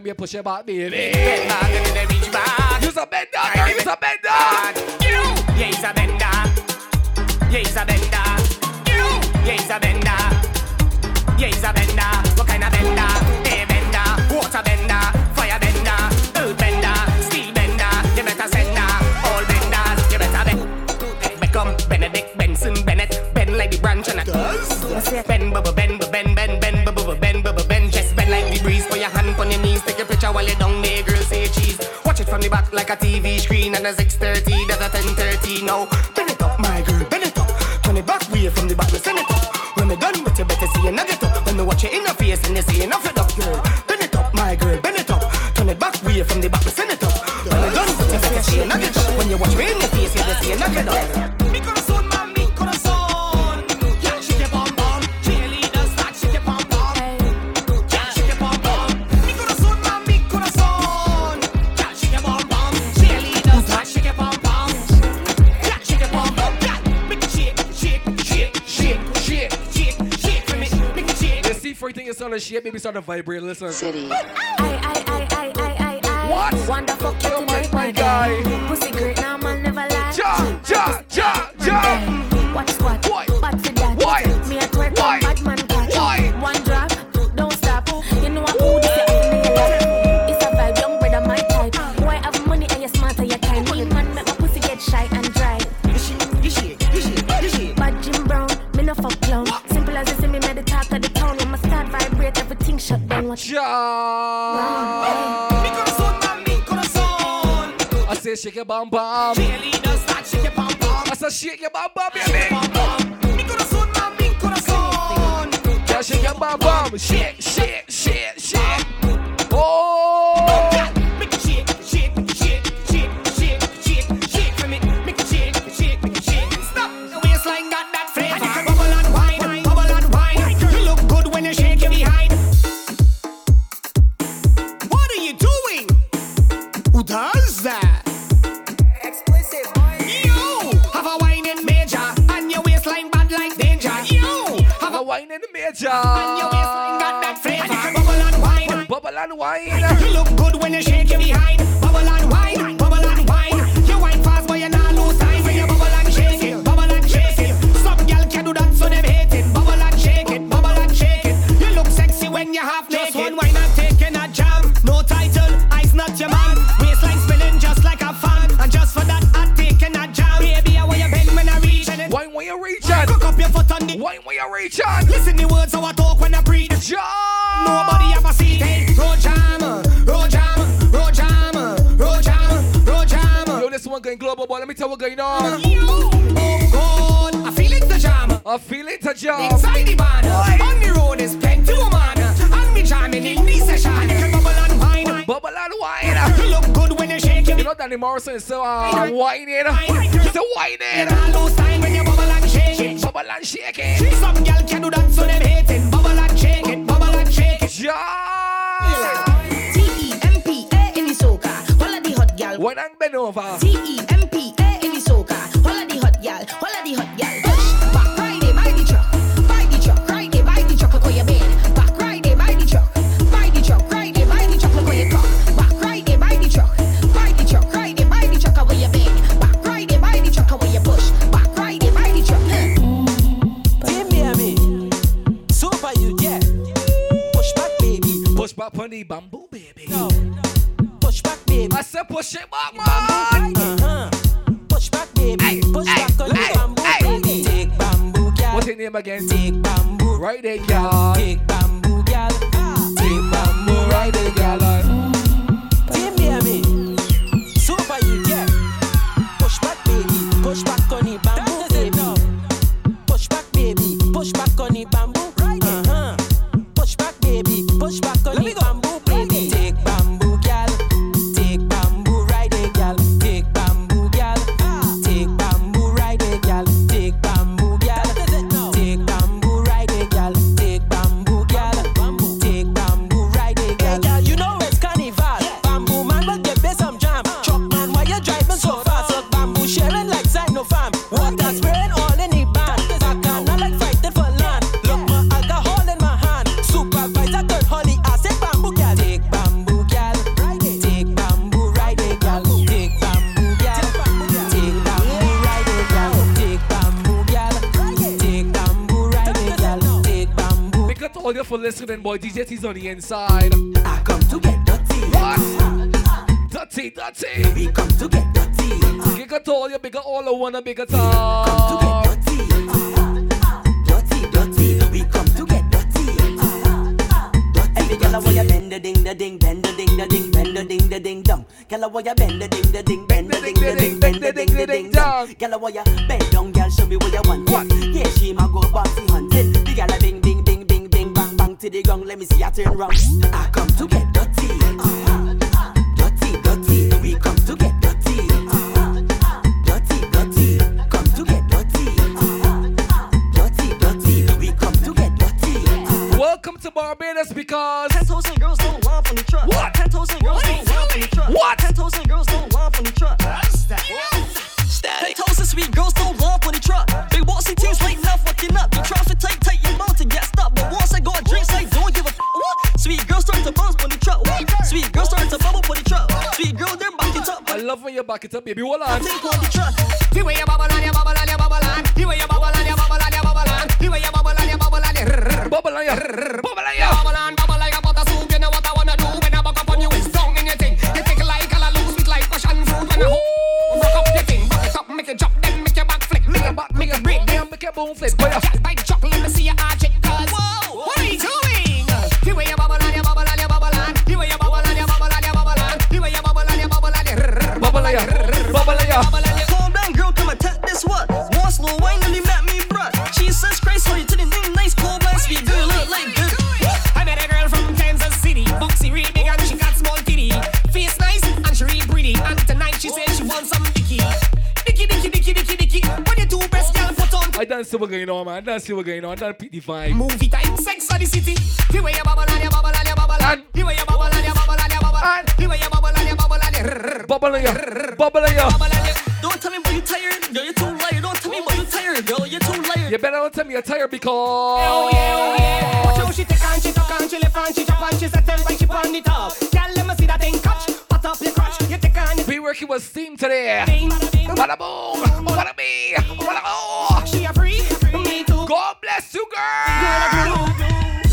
mnie posieba. start to vibrate. Listen. City. your name again? Take bamboo. Right there, girl. Take bamboo, girl. Take bamboo, right there, girl. boy DJ T's on the inside. Put on. I dance to what going on, man. Dance to what going on. Dance the vibe. Movie time, sex of the city. The way you bubble and you bubble and you bubble and the way you bubble and you bubble and you bubble and the way you bubble and you bubble and you bubble and you bubble and you. Don't tell me why you tired, girl, you're too liar. Don't tell me why you tired, girl, you're too liar. You better don't tell me you're tired because. Oh yeah, oh yeah. Watch how she take and she tuck and she left and she chop and she settle like she on the top. Girl, let me see that thing catch. Pat up your Be working with steam today. Bada boom, bada me, bada oh. She a free, me too. God bless you, girl. Girl,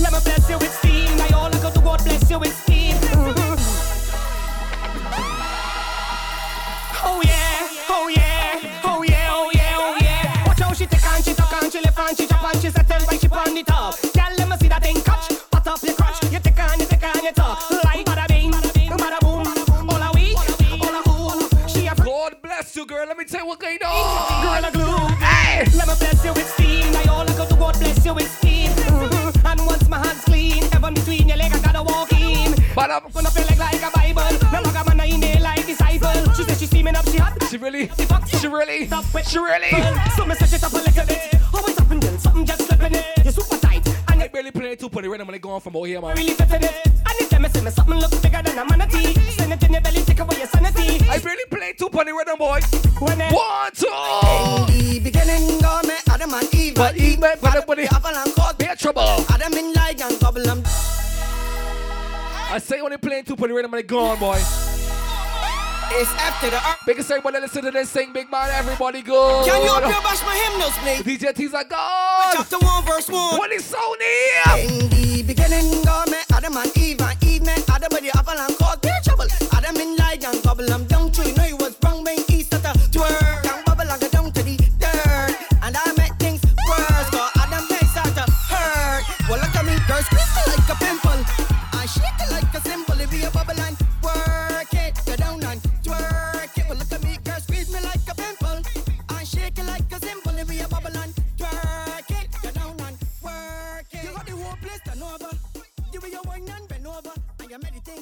Let me bless you with steam. I all go to God bless you with steam. Oh yeah, oh yeah, oh yeah, oh yeah, oh yeah. Watch how she take and she tuck and she left and she chop and she settle like she on the top. Girl, let me see that thing catch. Pat up your crotch. You take and you take and you talk. God you, girl. Let me tell you what going on. Girl, a glue. Hey, let me bless you with steam. I all go to God bless you with steam. Mm-hmm. And once my hands clean, heaven between your leg, I gotta walk in. But I'm gonna feel like like a Bible. No maga man in there like disciple. She said she steaming up, she hot. She really, she really, she really. So me switch it up a little bit. Oh, How it's up and then something just slipping it. You're super I barely play two it rhythm when they going from over here, man. Really it. And if them say me something look bigger than a manatee. Send it in your belly, take away your sanity. I barely play two put it rhythm, boy. When it One, two. In the beginning, God made Adam and Eve. But Eve met Adam with the apple and cause be a trouble. Adam in light and and I say when they playing two it rhythm when they gone, boy. It's after the art. Biggest everybody listen to this sing, big man. Everybody good. Can you up here bash my hymnals, please? DJ T's are God. Chapter 1, verse 1. What is so near? In the beginning, God made Adam and Eve. And Eve met Adam with the apple and caused their trouble. Adam in light and bubble and down tree. No, he was wrong when he started to twerk.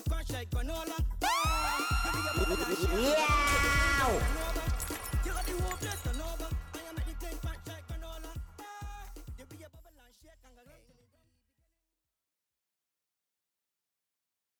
Crush like granola. Oh,